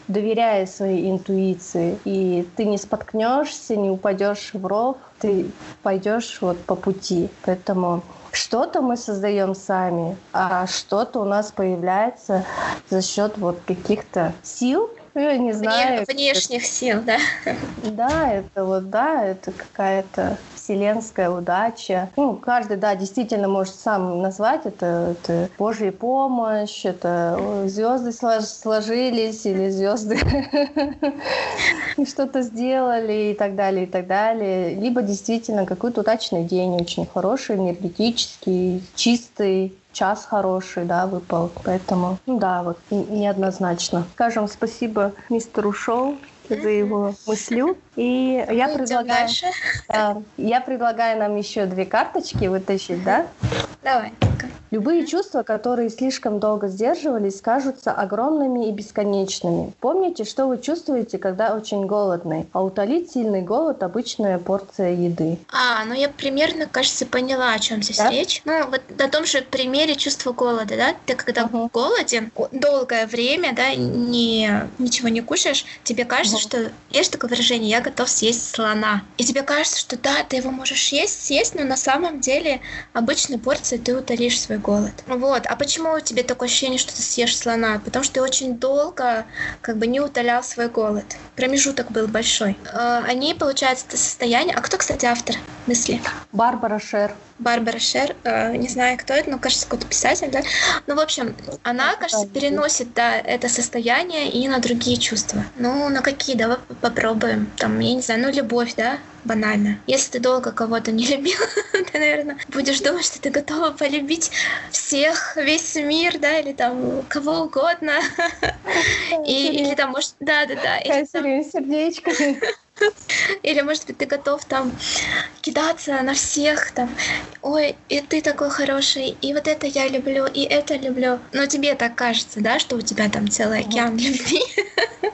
A: доверяя своей интуиции, и ты не споткнешься, не упадешь в ров, ты пойдешь вот по пути. Поэтому что-то мы создаем сами, а что-то у нас появляется за счет вот каких-то сил, не знаю.
B: Внешних сил, да?
A: Да, это вот, да, это какая-то вселенская удача. Ну, каждый, да, действительно может сам назвать это, это Божья помощь, это звезды сложились или звезды что-то сделали и так далее, и так далее. Либо действительно какой-то удачный день, очень хороший, энергетический, чистый, час хороший, да, выпал. Поэтому, ну да, вот неоднозначно. Скажем спасибо мистеру Шоу за его мыслю. И я предлагаю, да, я предлагаю нам еще две карточки вытащить, да?
B: Давай.
A: Любые чувства, которые слишком долго сдерживались, кажутся огромными и бесконечными. Помните, что вы чувствуете, когда очень голодны, а утолить сильный голод – обычная порция еды.
B: А, ну я примерно, кажется, поняла, о чем здесь да? речь. Ну, вот на том же примере чувства голода, да? Ты когда угу. голоден, долгое время, да, не, ничего не кушаешь, тебе кажется, угу. что, есть такое выражение, я готов съесть слона. И тебе кажется, что да, ты его можешь есть, съесть, но на самом деле обычной порции ты утолишь свой голод. Вот. А почему у тебя такое ощущение, что ты съешь слона? Потому что ты очень долго как бы не утолял свой голод. Промежуток был большой. Э, они, получается, это состояние... А кто, кстати, автор мысли?
A: Барбара Шер.
B: Барбара Шер, э, не знаю, кто это, но, кажется, какой-то писатель, да? Ну, в общем, она, кажется, переносит, да, это состояние и на другие чувства. Ну, на какие? Давай попробуем. Там, я не знаю, ну, любовь, да? Банально. Если ты долго кого-то не любил, ты, наверное, будешь думать, что ты готова полюбить всех, весь мир, да, или там кого угодно. И, или там, может, да, да, да.
A: Или, там... сердечко.
B: Или, может быть, ты готов там кидаться на всех, там, ой, и ты такой хороший, и вот это я люблю, и это люблю. Но тебе так кажется, да, что у тебя там целый океан любви.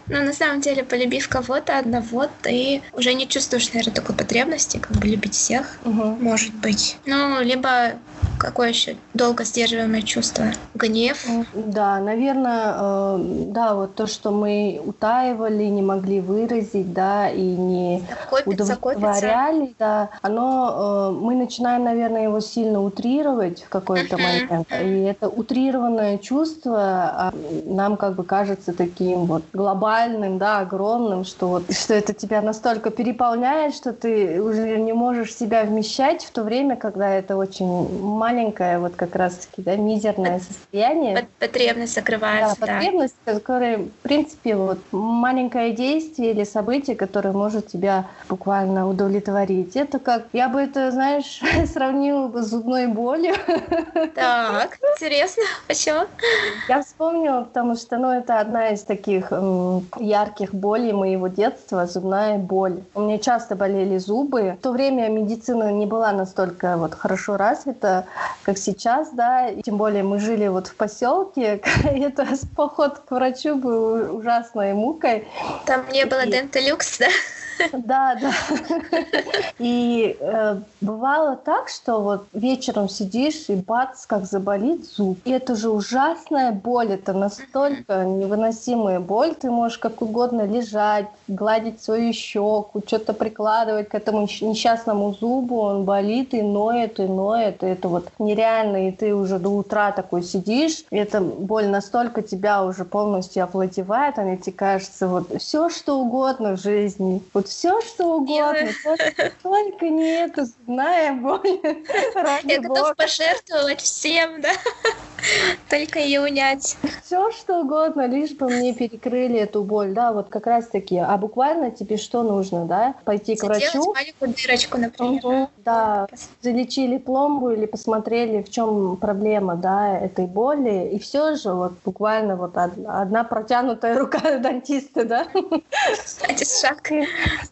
B: Но на самом деле, полюбив кого-то одного, ты уже не чувствуешь, наверное, такой потребности, как бы любить всех, может быть. Ну, либо какое еще долго сдерживаемое чувство? Гнев?
A: Да, наверное, э, да, вот то, что мы утаивали, не могли выразить, да, и не копится, удовлетворяли, копится. да, оно, э, мы начинаем, наверное, его сильно утрировать в какой-то момент, и это утрированное чувство а, нам как бы кажется таким вот глобальным, да, огромным, что вот, что это тебя настолько переполняет, что ты уже не можешь себя вмещать в то время, когда это очень маленькое, вот как раз-таки, да, мизерное состояние.
B: Потребность закрывается,
A: да. Потребность, да. которая, в принципе, вот маленькое действие или событие, которое может тебя буквально удовлетворить. Это как, я бы это, знаешь, сравнила бы с зубной болью.
B: Так, интересно, почему?
A: Я вспомнила, потому что, ну, это одна из таких ярких болей моего детства, зубная боль. У меня часто болели зубы. В то время медицина не была настолько вот хорошо развита, как сейчас, да, и тем более мы жили вот в поселке, это поход к врачу был ужасной мукой.
B: Там не было и... денталюкс, да?
A: Да, да. И э, бывало так, что вот вечером сидишь и бац, как заболит зуб. И это же ужасная боль, это настолько невыносимая боль. Ты можешь как угодно лежать, гладить свою щеку, что-то прикладывать к этому несчастному зубу, он болит и ноет, и ноет. И это вот нереально, и ты уже до утра такой сидишь, и эта боль настолько тебя уже полностью овладевает, она тебе кажется вот все, что угодно в жизни, вот все, что угодно, только не это зубная боль.
B: Я готов пожертвовать всем, да? Только ее унять.
A: Все, что угодно, лишь бы мне перекрыли эту боль, да, вот как раз таки. А буквально тебе что нужно, да? Пойти к врачу.
B: маленькую дырочку, например.
A: Угу, да, залечили пломбу или посмотрели, в чем проблема, да, этой боли. И все же вот буквально вот одна протянутая рука дантиста, да?
B: Кстати, шаг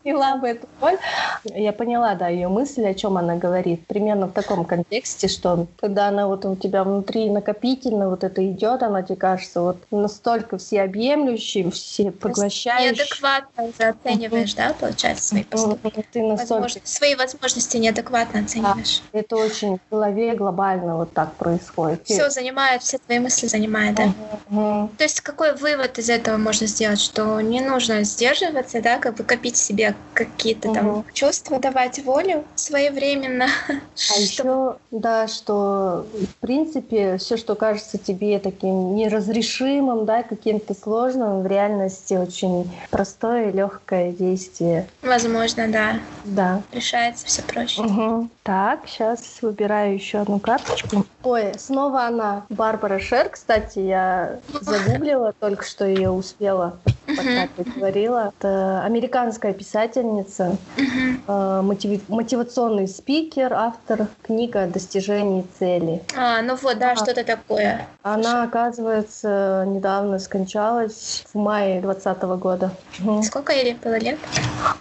A: сняла бы эту боль. Я поняла, да, ее мысль, о чем она говорит. Примерно в таком контексте, что когда она вот у тебя внутри накопительно вот это идет, она тебе кажется вот настолько всеобъемлющей, все поглощающей.
B: Неадекватно уже оцениваешь, да, получается, свои поступки. Ты настолько... Свои возможности неадекватно оцениваешь.
A: Да, это очень в голове глобально вот так происходит.
B: Все занимает, все твои мысли занимает, да? Угу. То есть какой вывод из этого можно сделать, что не нужно сдерживаться, да, как бы копить себе какие-то угу. там чувства, давать волю своевременно.
A: А еще, да, что в принципе все, что кажется тебе таким неразрешимым, да, каким-то сложным, в реальности очень простое и легкое действие.
B: Возможно, да.
A: Да.
B: Решается все проще.
A: Угу. Так, сейчас выбираю еще одну карточку. Ой, снова она. Барбара Шер, кстати, я загуглила, только что ее успела пока ты говорила. Это американская писательница, э, мотивационный спикер, автор книга о достижении цели.
B: А, ну вот, да, а, что-то такое.
A: Она, оказывается, недавно скончалась в мае 2020 года.
B: Сколько ей было лет?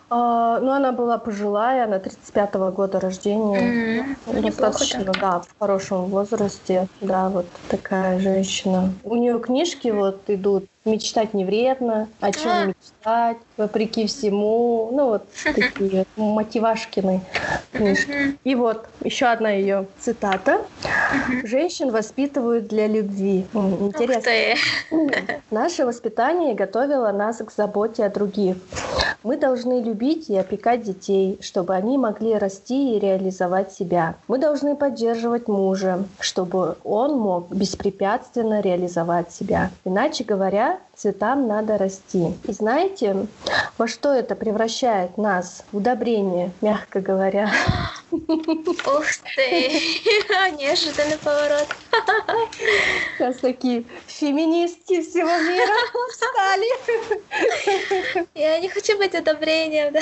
A: А, ну, она была пожилая, она 35-го года рождения.
B: Mm-hmm.
A: Достаточно,
B: Неплохо,
A: да, в хорошем возрасте. Да, вот такая женщина. У нее книжки вот идут мечтать не вредно, о чем а. мечтать, вопреки всему. Ну, вот такие мотивашкины книжки. И вот еще одна ее цитата. Женщин воспитывают для любви. Интересно. Наше воспитание готовило нас к заботе о других. Мы должны любить и опекать детей, чтобы они могли расти и реализовать себя. Мы должны поддерживать мужа, чтобы он мог беспрепятственно реализовать себя. Иначе говоря, цветам надо расти. И знаете, во что это превращает нас? Удобрение, мягко говоря.
B: Ух ты! Неожиданный поворот.
A: Сейчас такие феминистки всего мира встали.
B: Я не хочу быть одобрением, да.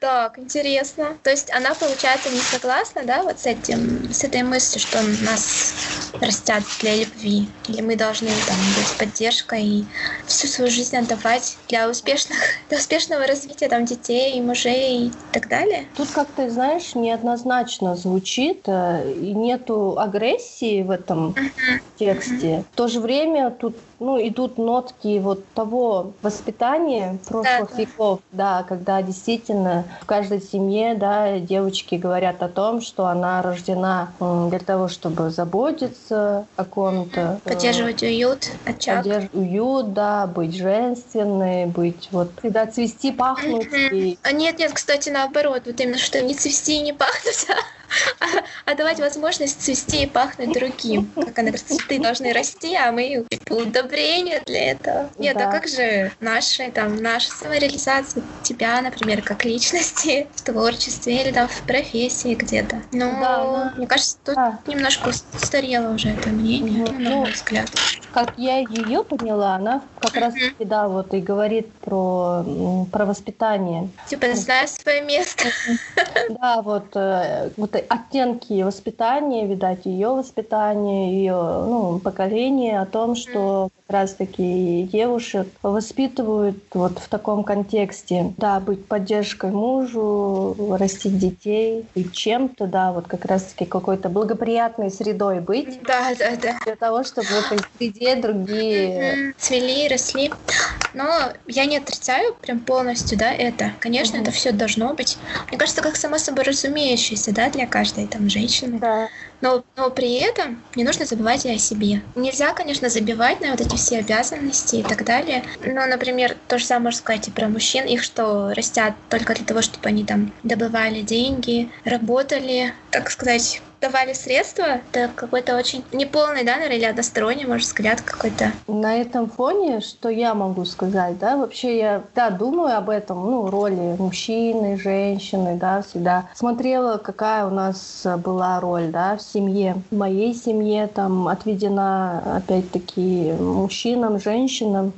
B: Так, интересно. То есть она, получается, не согласна, да, вот с этим, с этой мыслью, что нас растят для любви, или мы должны там быть поддержкой и всю свою жизнь отдавать для успешных, для успешного развития там детей, мужей и так далее.
A: Тут как-то, знаешь, неоднозначно звучит, э, и нету агрессии в этом uh-huh. тексте. Uh-huh. В то же время тут ну, идут нотки вот того воспитания прошлых да, веков, да, когда действительно в каждой семье, да, девочки говорят о том, что она рождена для того, чтобы заботиться о ком-то.
B: Э, поддерживать уют, очаг.
A: Поддерживать уют, да, быть женственной, быть вот, всегда цвести, пахнуть. И...
B: А нет, нет, кстати, наоборот, вот именно, что не цвести и не пахнуть, а, давать возможность цвести и пахнуть другим. Как она говорит, цветы должны расти, а мы удобрения для этого. Нет, а да. а как же наши, там, наша самореализация тебя, например, как личности в творчестве или там в профессии где-то. Ну, да, да. мне кажется, тут да. немножко устарело уже это мнение, угу. на мой взгляд.
A: Как я ее поняла, она как раз таки, да, вот и говорит про, про воспитание.
B: Типа, знаю свое место.
A: Да, вот, э, вот оттенки воспитания, видать, ее воспитание, ее ну, поколение о том, что раз-таки девушек воспитывают вот в таком контексте. Да, быть поддержкой мужу, растить детей, и чем-то, да, вот как раз-таки какой-то благоприятной средой быть.
B: Да, да, да.
A: Для того, чтобы в этой среде другие...
B: Цвели, росли. Но я не отрицаю прям полностью, да, это. Конечно, угу. это все должно быть. Мне кажется, как само собой разумеющееся, да, для каждой там женщины.
A: Да.
B: Но, но при этом не нужно забывать и о себе. Нельзя, конечно, забивать на вот эти все обязанности и так далее. Но, например, то же самое можно сказать и про мужчин. Их что, растят только для того, чтобы они там добывали деньги, работали, так сказать, давали средства, это какой-то очень неполный, да, наверное, или односторонний, может, взгляд какой-то.
A: На этом фоне, что я могу сказать, да, вообще я, да, думаю об этом, ну, роли мужчины, женщины, да, всегда смотрела, какая у нас была роль, да, в семье. В моей семье там отведена, опять-таки, мужчинам, женщинам.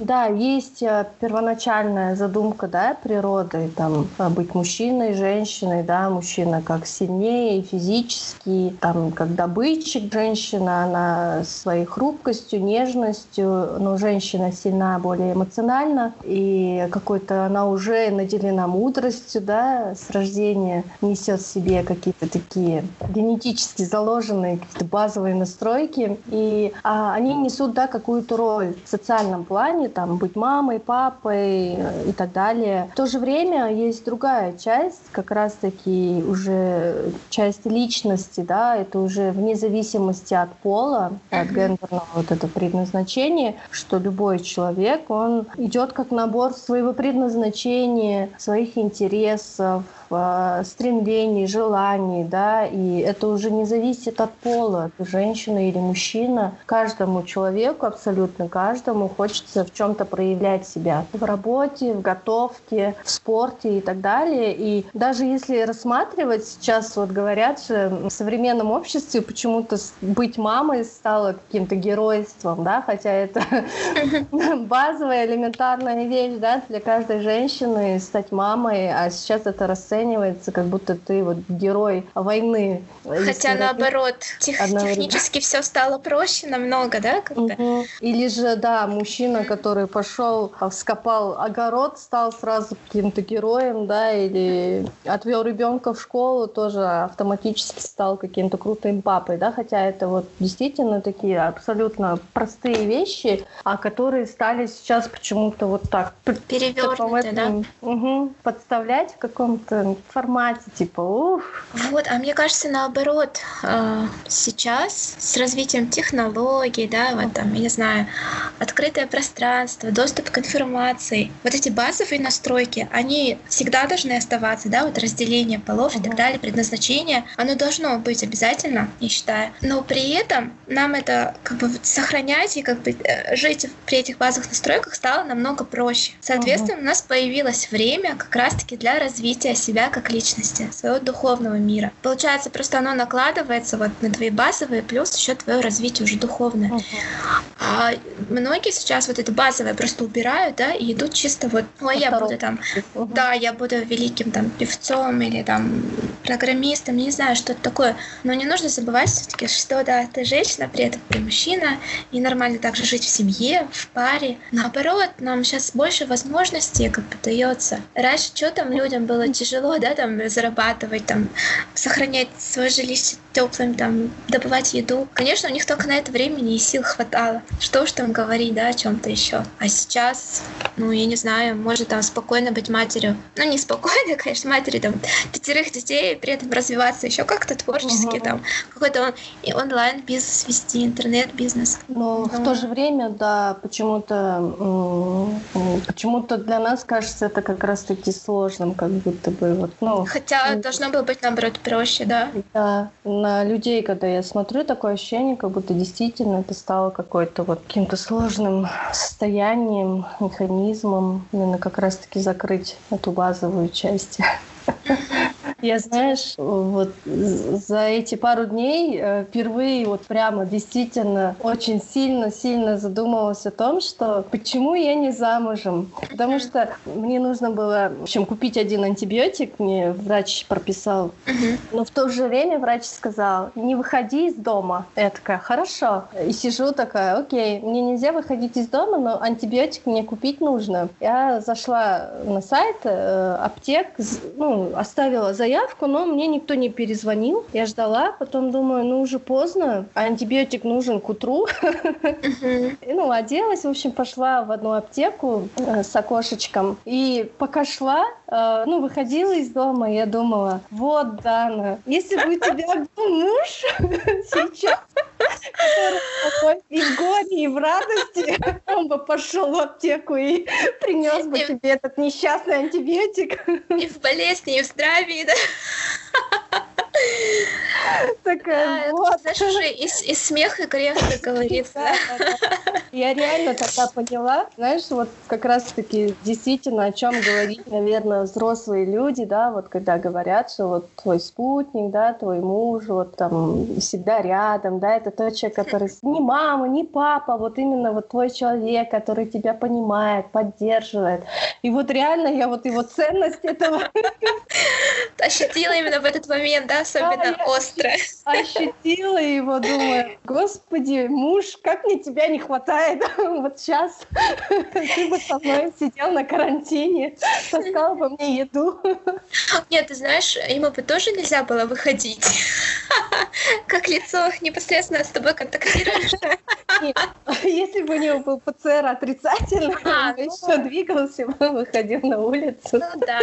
A: Да, есть э, первоначальная задумка, да, природы, там, быть мужчиной, женщиной, да, мужчина как сильнее физически, там, как добытчик женщина, она своей хрупкостью, нежностью, но женщина сильна более эмоционально, и какой-то она уже наделена мудростью, да, с рождения несет в себе какие-то такие генетически заложенные какие-то базовые настройки, и а, они несут, да, какую-то роль в социальном плане, там, быть мамой, папой и так далее. В то же время есть другая часть, как раз-таки уже часть личности, да, это уже вне зависимости от пола, от гендерного вот это предназначения, что любой человек, он идет как набор своего предназначения, своих интересов, Э, стремлений, желаний, да, и это уже не зависит от пола, ты женщина или мужчина. Каждому человеку, абсолютно каждому, хочется в чем-то проявлять себя. В работе, в готовке, в спорте и так далее. И даже если рассматривать, сейчас вот говорят же, в современном обществе почему-то быть мамой стало каким-то геройством, да, хотя это базовая, элементарная вещь, да, для каждой женщины стать мамой, а сейчас это расценивается расценивается, как будто ты вот герой войны.
B: Хотя наоборот, тех, технически все стало проще намного, да? Как-то?
A: Угу. Или же, да, мужчина, который пошел, а, вскопал огород, стал сразу каким-то героем, да, или отвел ребенка в школу, тоже автоматически стал каким-то крутым папой, да, хотя это вот действительно такие абсолютно простые вещи, а которые стали сейчас почему-то вот так
B: перевернуты, да?
A: Угу, подставлять в каком-то формате, типа, ух.
B: Вот, а мне кажется, наоборот, а, сейчас с развитием технологий, да, вот там, я не знаю, открытое пространство, доступ к информации, вот эти базовые настройки, они всегда должны оставаться, да, вот разделение полов и так далее, предназначение, оно должно быть обязательно, я считаю. Но при этом нам это как бы сохранять и как бы э, жить при этих базовых настройках стало намного проще. Соответственно, у нас появилось время как раз-таки для развития себя себя как личности, своего духовного мира. Получается, просто оно накладывается вот на твои базовые, плюс еще твое развитие уже духовное. Uh-huh. А многие сейчас вот это базовое просто убирают, да, и идут чисто вот, ой, я буду там, uh-huh. да, я буду великим там певцом или там программистом, не знаю, что-то такое. Но не нужно забывать все-таки, что да, ты женщина, при этом ты мужчина, и нормально также жить в семье, в паре. Наоборот, нам сейчас больше возможностей как бы дается. Раньше что там людям было тяжело, да, там зарабатывать, там сохранять свое жилище теплым, там добывать еду. Конечно, у них только на это времени и сил хватало. Что уж там говорить, да, о чем-то еще. А сейчас, ну, я не знаю, может там спокойно быть матерью. Ну, не спокойно, конечно, матери там пятерых детей, при этом развиваться еще как-то творчески, угу. там какой-то он, и онлайн-бизнес вести, интернет-бизнес.
A: Но, Но в то же время, да, почему-то почему-то для нас кажется это как раз-таки сложным, как будто бы вот, ну.
B: Хотя должно было быть наоборот проще, да.
A: Да, на людей, когда я смотрю, такое ощущение, как будто действительно это стало какой-то вот каким-то сложным состоянием, механизмом, именно как раз-таки закрыть эту базовую часть. Я, знаешь, вот за эти пару дней э, впервые вот прямо действительно очень сильно-сильно задумалась о том, что почему я не замужем. Потому что мне нужно было, в общем, купить один антибиотик, мне врач прописал. Но в то же время врач сказал, не выходи из дома. Я такая, хорошо. И сижу такая, окей, мне нельзя выходить из дома, но антибиотик мне купить нужно. Я зашла на сайт э, аптек, ну, оставила заявку заявку, но мне никто не перезвонил. Я ждала, потом думаю, ну уже поздно, антибиотик нужен к утру. Ну, оделась, в общем, пошла в одну аптеку э, с окошечком. И пока шла, э, ну, выходила из дома, я думала, вот, Дана, если бы у тебя был муж сейчас, и в горе, и в радости, он бы пошел в аптеку и принес бы тебе этот несчастный антибиотик.
B: И в болезни, и в здравии, да?
A: Такая, вот.
B: Знаешь, уже из, из смеха грех, как говорится.
A: Я реально тогда поняла, знаешь, вот как раз-таки действительно о чем говорить, наверное, взрослые люди, да, вот когда говорят, что вот твой спутник, да, твой муж, вот там всегда рядом, да, это тот человек, который не мама, не папа, вот именно вот твой человек, который тебя понимает, поддерживает. И вот реально я вот его ценность этого
B: ощутила именно в этот момент, да, особенно да, остро.
A: Ощутила его, думаю, господи, муж, как мне тебя не хватает вот сейчас. Ты бы со мной сидел на карантине, таскал бы мне еду.
B: Нет, ты знаешь, ему бы тоже нельзя было выходить. Как лицо непосредственно с тобой контактируешь.
A: Если бы у него был ПЦР отрицательный, а, он ну... еще двигался, выходил на улицу.
B: Ну да.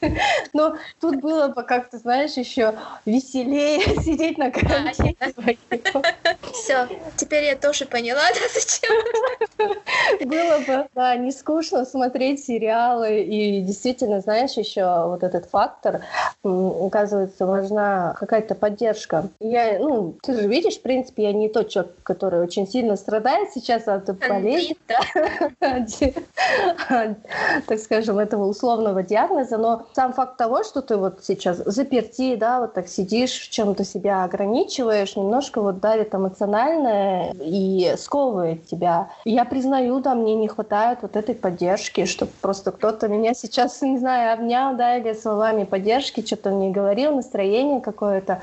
A: Но тут было бы как-то, знаешь, еще веселее сидеть на карантине.
B: Все, теперь я тоже поняла, да, зачем.
A: Было бы, да, не скучно смотреть сериалы. И действительно, знаешь, еще вот этот фактор, оказывается, важна какая-то поддержка. Я, ну, ты же видишь, в принципе, я не тот человек, который очень сильно страдает сейчас от болезни. Так скажем, этого условного диагноза. Но сам факт того, что ты вот сейчас заперти, да, вот так сидишь, в чем-то себя ограничиваешь, немножко вот давит эмоционально и сковывает тебя. Я признаю, да, мне не хватает вот этой поддержки, чтобы просто кто-то меня сейчас, не знаю, обнял, да, или словами поддержки что-то мне говорил, настроение какое-то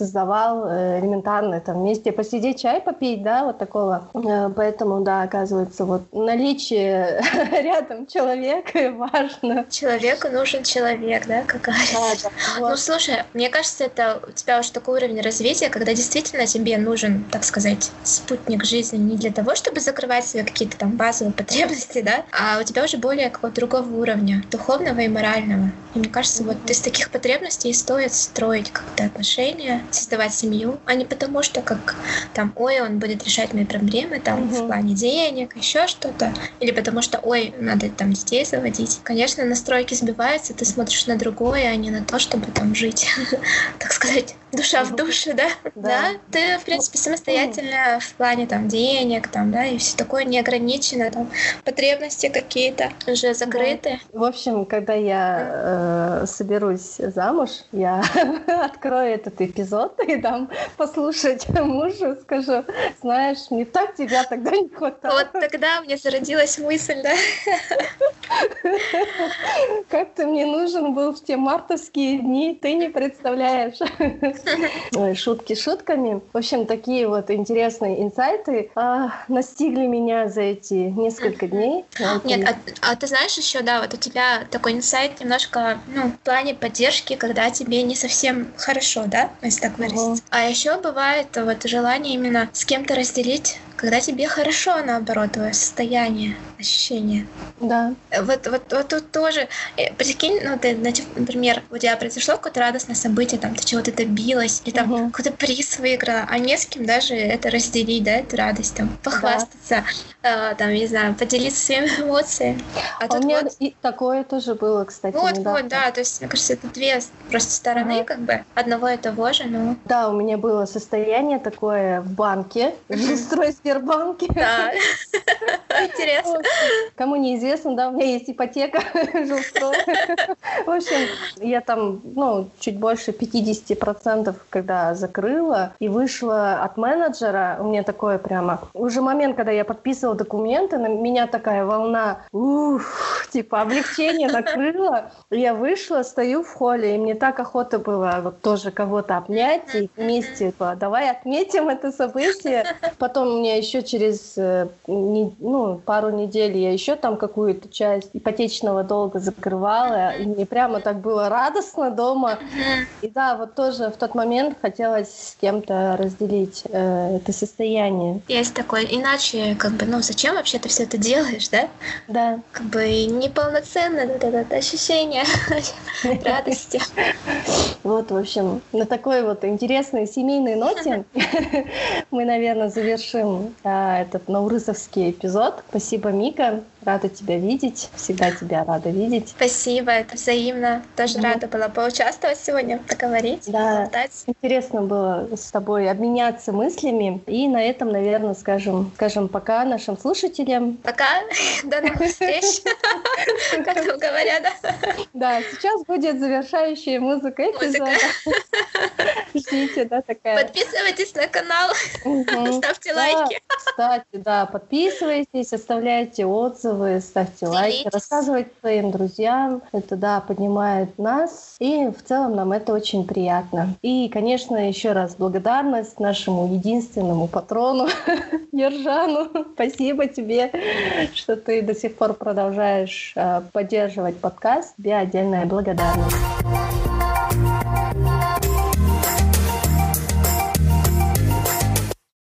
A: создавал э, элементарно, там, вместе посидеть, чай попить, да, вот такого. Э, поэтому, да, оказывается, вот наличие рядом человека важно.
B: Человеку нужен человек, да, какая да, да. Ну, вот. Ну, слушай, мне кажется, это у тебя уже такой уровень развития, когда действительно тебе нужен, так сказать, спутник жизни не для того, чтобы закрывать свои какие-то там базовые потребности, да, а у тебя уже более какого-то другого уровня, духовного и морального. И мне кажется, вот из таких потребностей стоит строить как-то отношения, создавать семью, а не потому, что как там, ой, он будет решать мои проблемы, там, угу. в плане денег, еще что-то, или потому что, ой, надо там детей заводить. Конечно, настройки сбиваются, ты смотришь на другое, а не на то, чтобы там жить, так сказать, душа в душе, да? Да. Ты, в принципе, самостоятельно в плане там денег, там, да, и все такое неограничено, там, потребности какие-то уже закрыты.
A: В общем, когда я э, соберусь замуж, я открою этот эпизод и дам послушать мужу, скажу, знаешь, не так тебя тогда не хватало.
B: Вот тогда мне зародилась мысль, да?
A: Как ты мне нужен был в те мартовские дни, ты не представляешь. Шутки шутками. В общем, такие вот интересные инсайты а, настигли меня за эти несколько дней.
B: Нет, а, а ты знаешь еще, да, вот у тебя такой инсайт немножко, ну, в плане поддержки, когда тебе не совсем хорошо, да, если так выразиться. Угу. А еще бывает вот желание именно с кем-то разделить когда тебе хорошо, наоборот, твое состояние, ощущение.
A: Да.
B: Вот, вот, вот тут тоже, э, прикинь, ну, ты, например, у тебя произошло какое-то радостное событие, там, ты чего-то добилась, или там угу. какой-то приз выиграла, а не с кем даже это разделить, да, эту радость, там, похвастаться, да. э, там, не знаю, поделиться своими эмоциями.
A: А, а у меня вот... и такое тоже было, кстати,
B: Вот, недавно. вот, да, то есть, мне кажется, это две просто стороны, угу. как бы, одного и того же, но...
A: Да, у меня было состояние такое в банке, в Сбербанке.
B: Да. Интересно.
A: Кому неизвестно, да, у меня есть ипотека. В общем, я там, ну, чуть больше 50%, когда закрыла и вышла от менеджера, у меня такое прямо... Уже момент, когда я подписывала документы, на меня такая волна, ух, типа облегчение накрыло. Я вышла, стою в холле, и мне так охота было вот тоже кого-то обнять и вместе, типа, давай отметим это событие. Потом мне еще через э, ну, пару недель я еще там какую-то часть ипотечного долга закрывала, и мне прямо так было радостно дома. И да, вот тоже в тот момент хотелось с кем-то разделить э, это состояние.
B: Есть такое. Иначе, как бы, ну, зачем вообще ты все это делаешь, да?
A: Да.
B: Как бы неполноценно вот это ощущение радости.
A: Вот, в общем, на такой вот интересной семейной ноте мы, наверное, завершим а, этот наурызовский эпизод. Спасибо, Мика. Рада тебя видеть. Всегда тебя рада видеть.
B: Спасибо, это взаимно. Тоже mm рада была поучаствовать сегодня, поговорить,
A: да. болтать. Интересно было с тобой обменяться мыслями. И на этом, наверное, скажем, скажем пока нашим слушателям.
B: Пока. До новых встреч. Как там говорят.
A: Да, сейчас будет завершающая музыка эпизода. Ждите, да, такая.
B: Подписывайтесь на канал, ставьте лайки.
A: Кстати, да, подписывайтесь, оставляйте отзывы, ставьте лайки, рассказывайте своим друзьям. Это, да, поднимает нас. И в целом нам это очень приятно. И, конечно, еще раз благодарность нашему единственному патрону Ержану. Спасибо тебе, что ты до сих пор продолжаешь э, поддерживать подкаст. Тебе отдельная благодарность.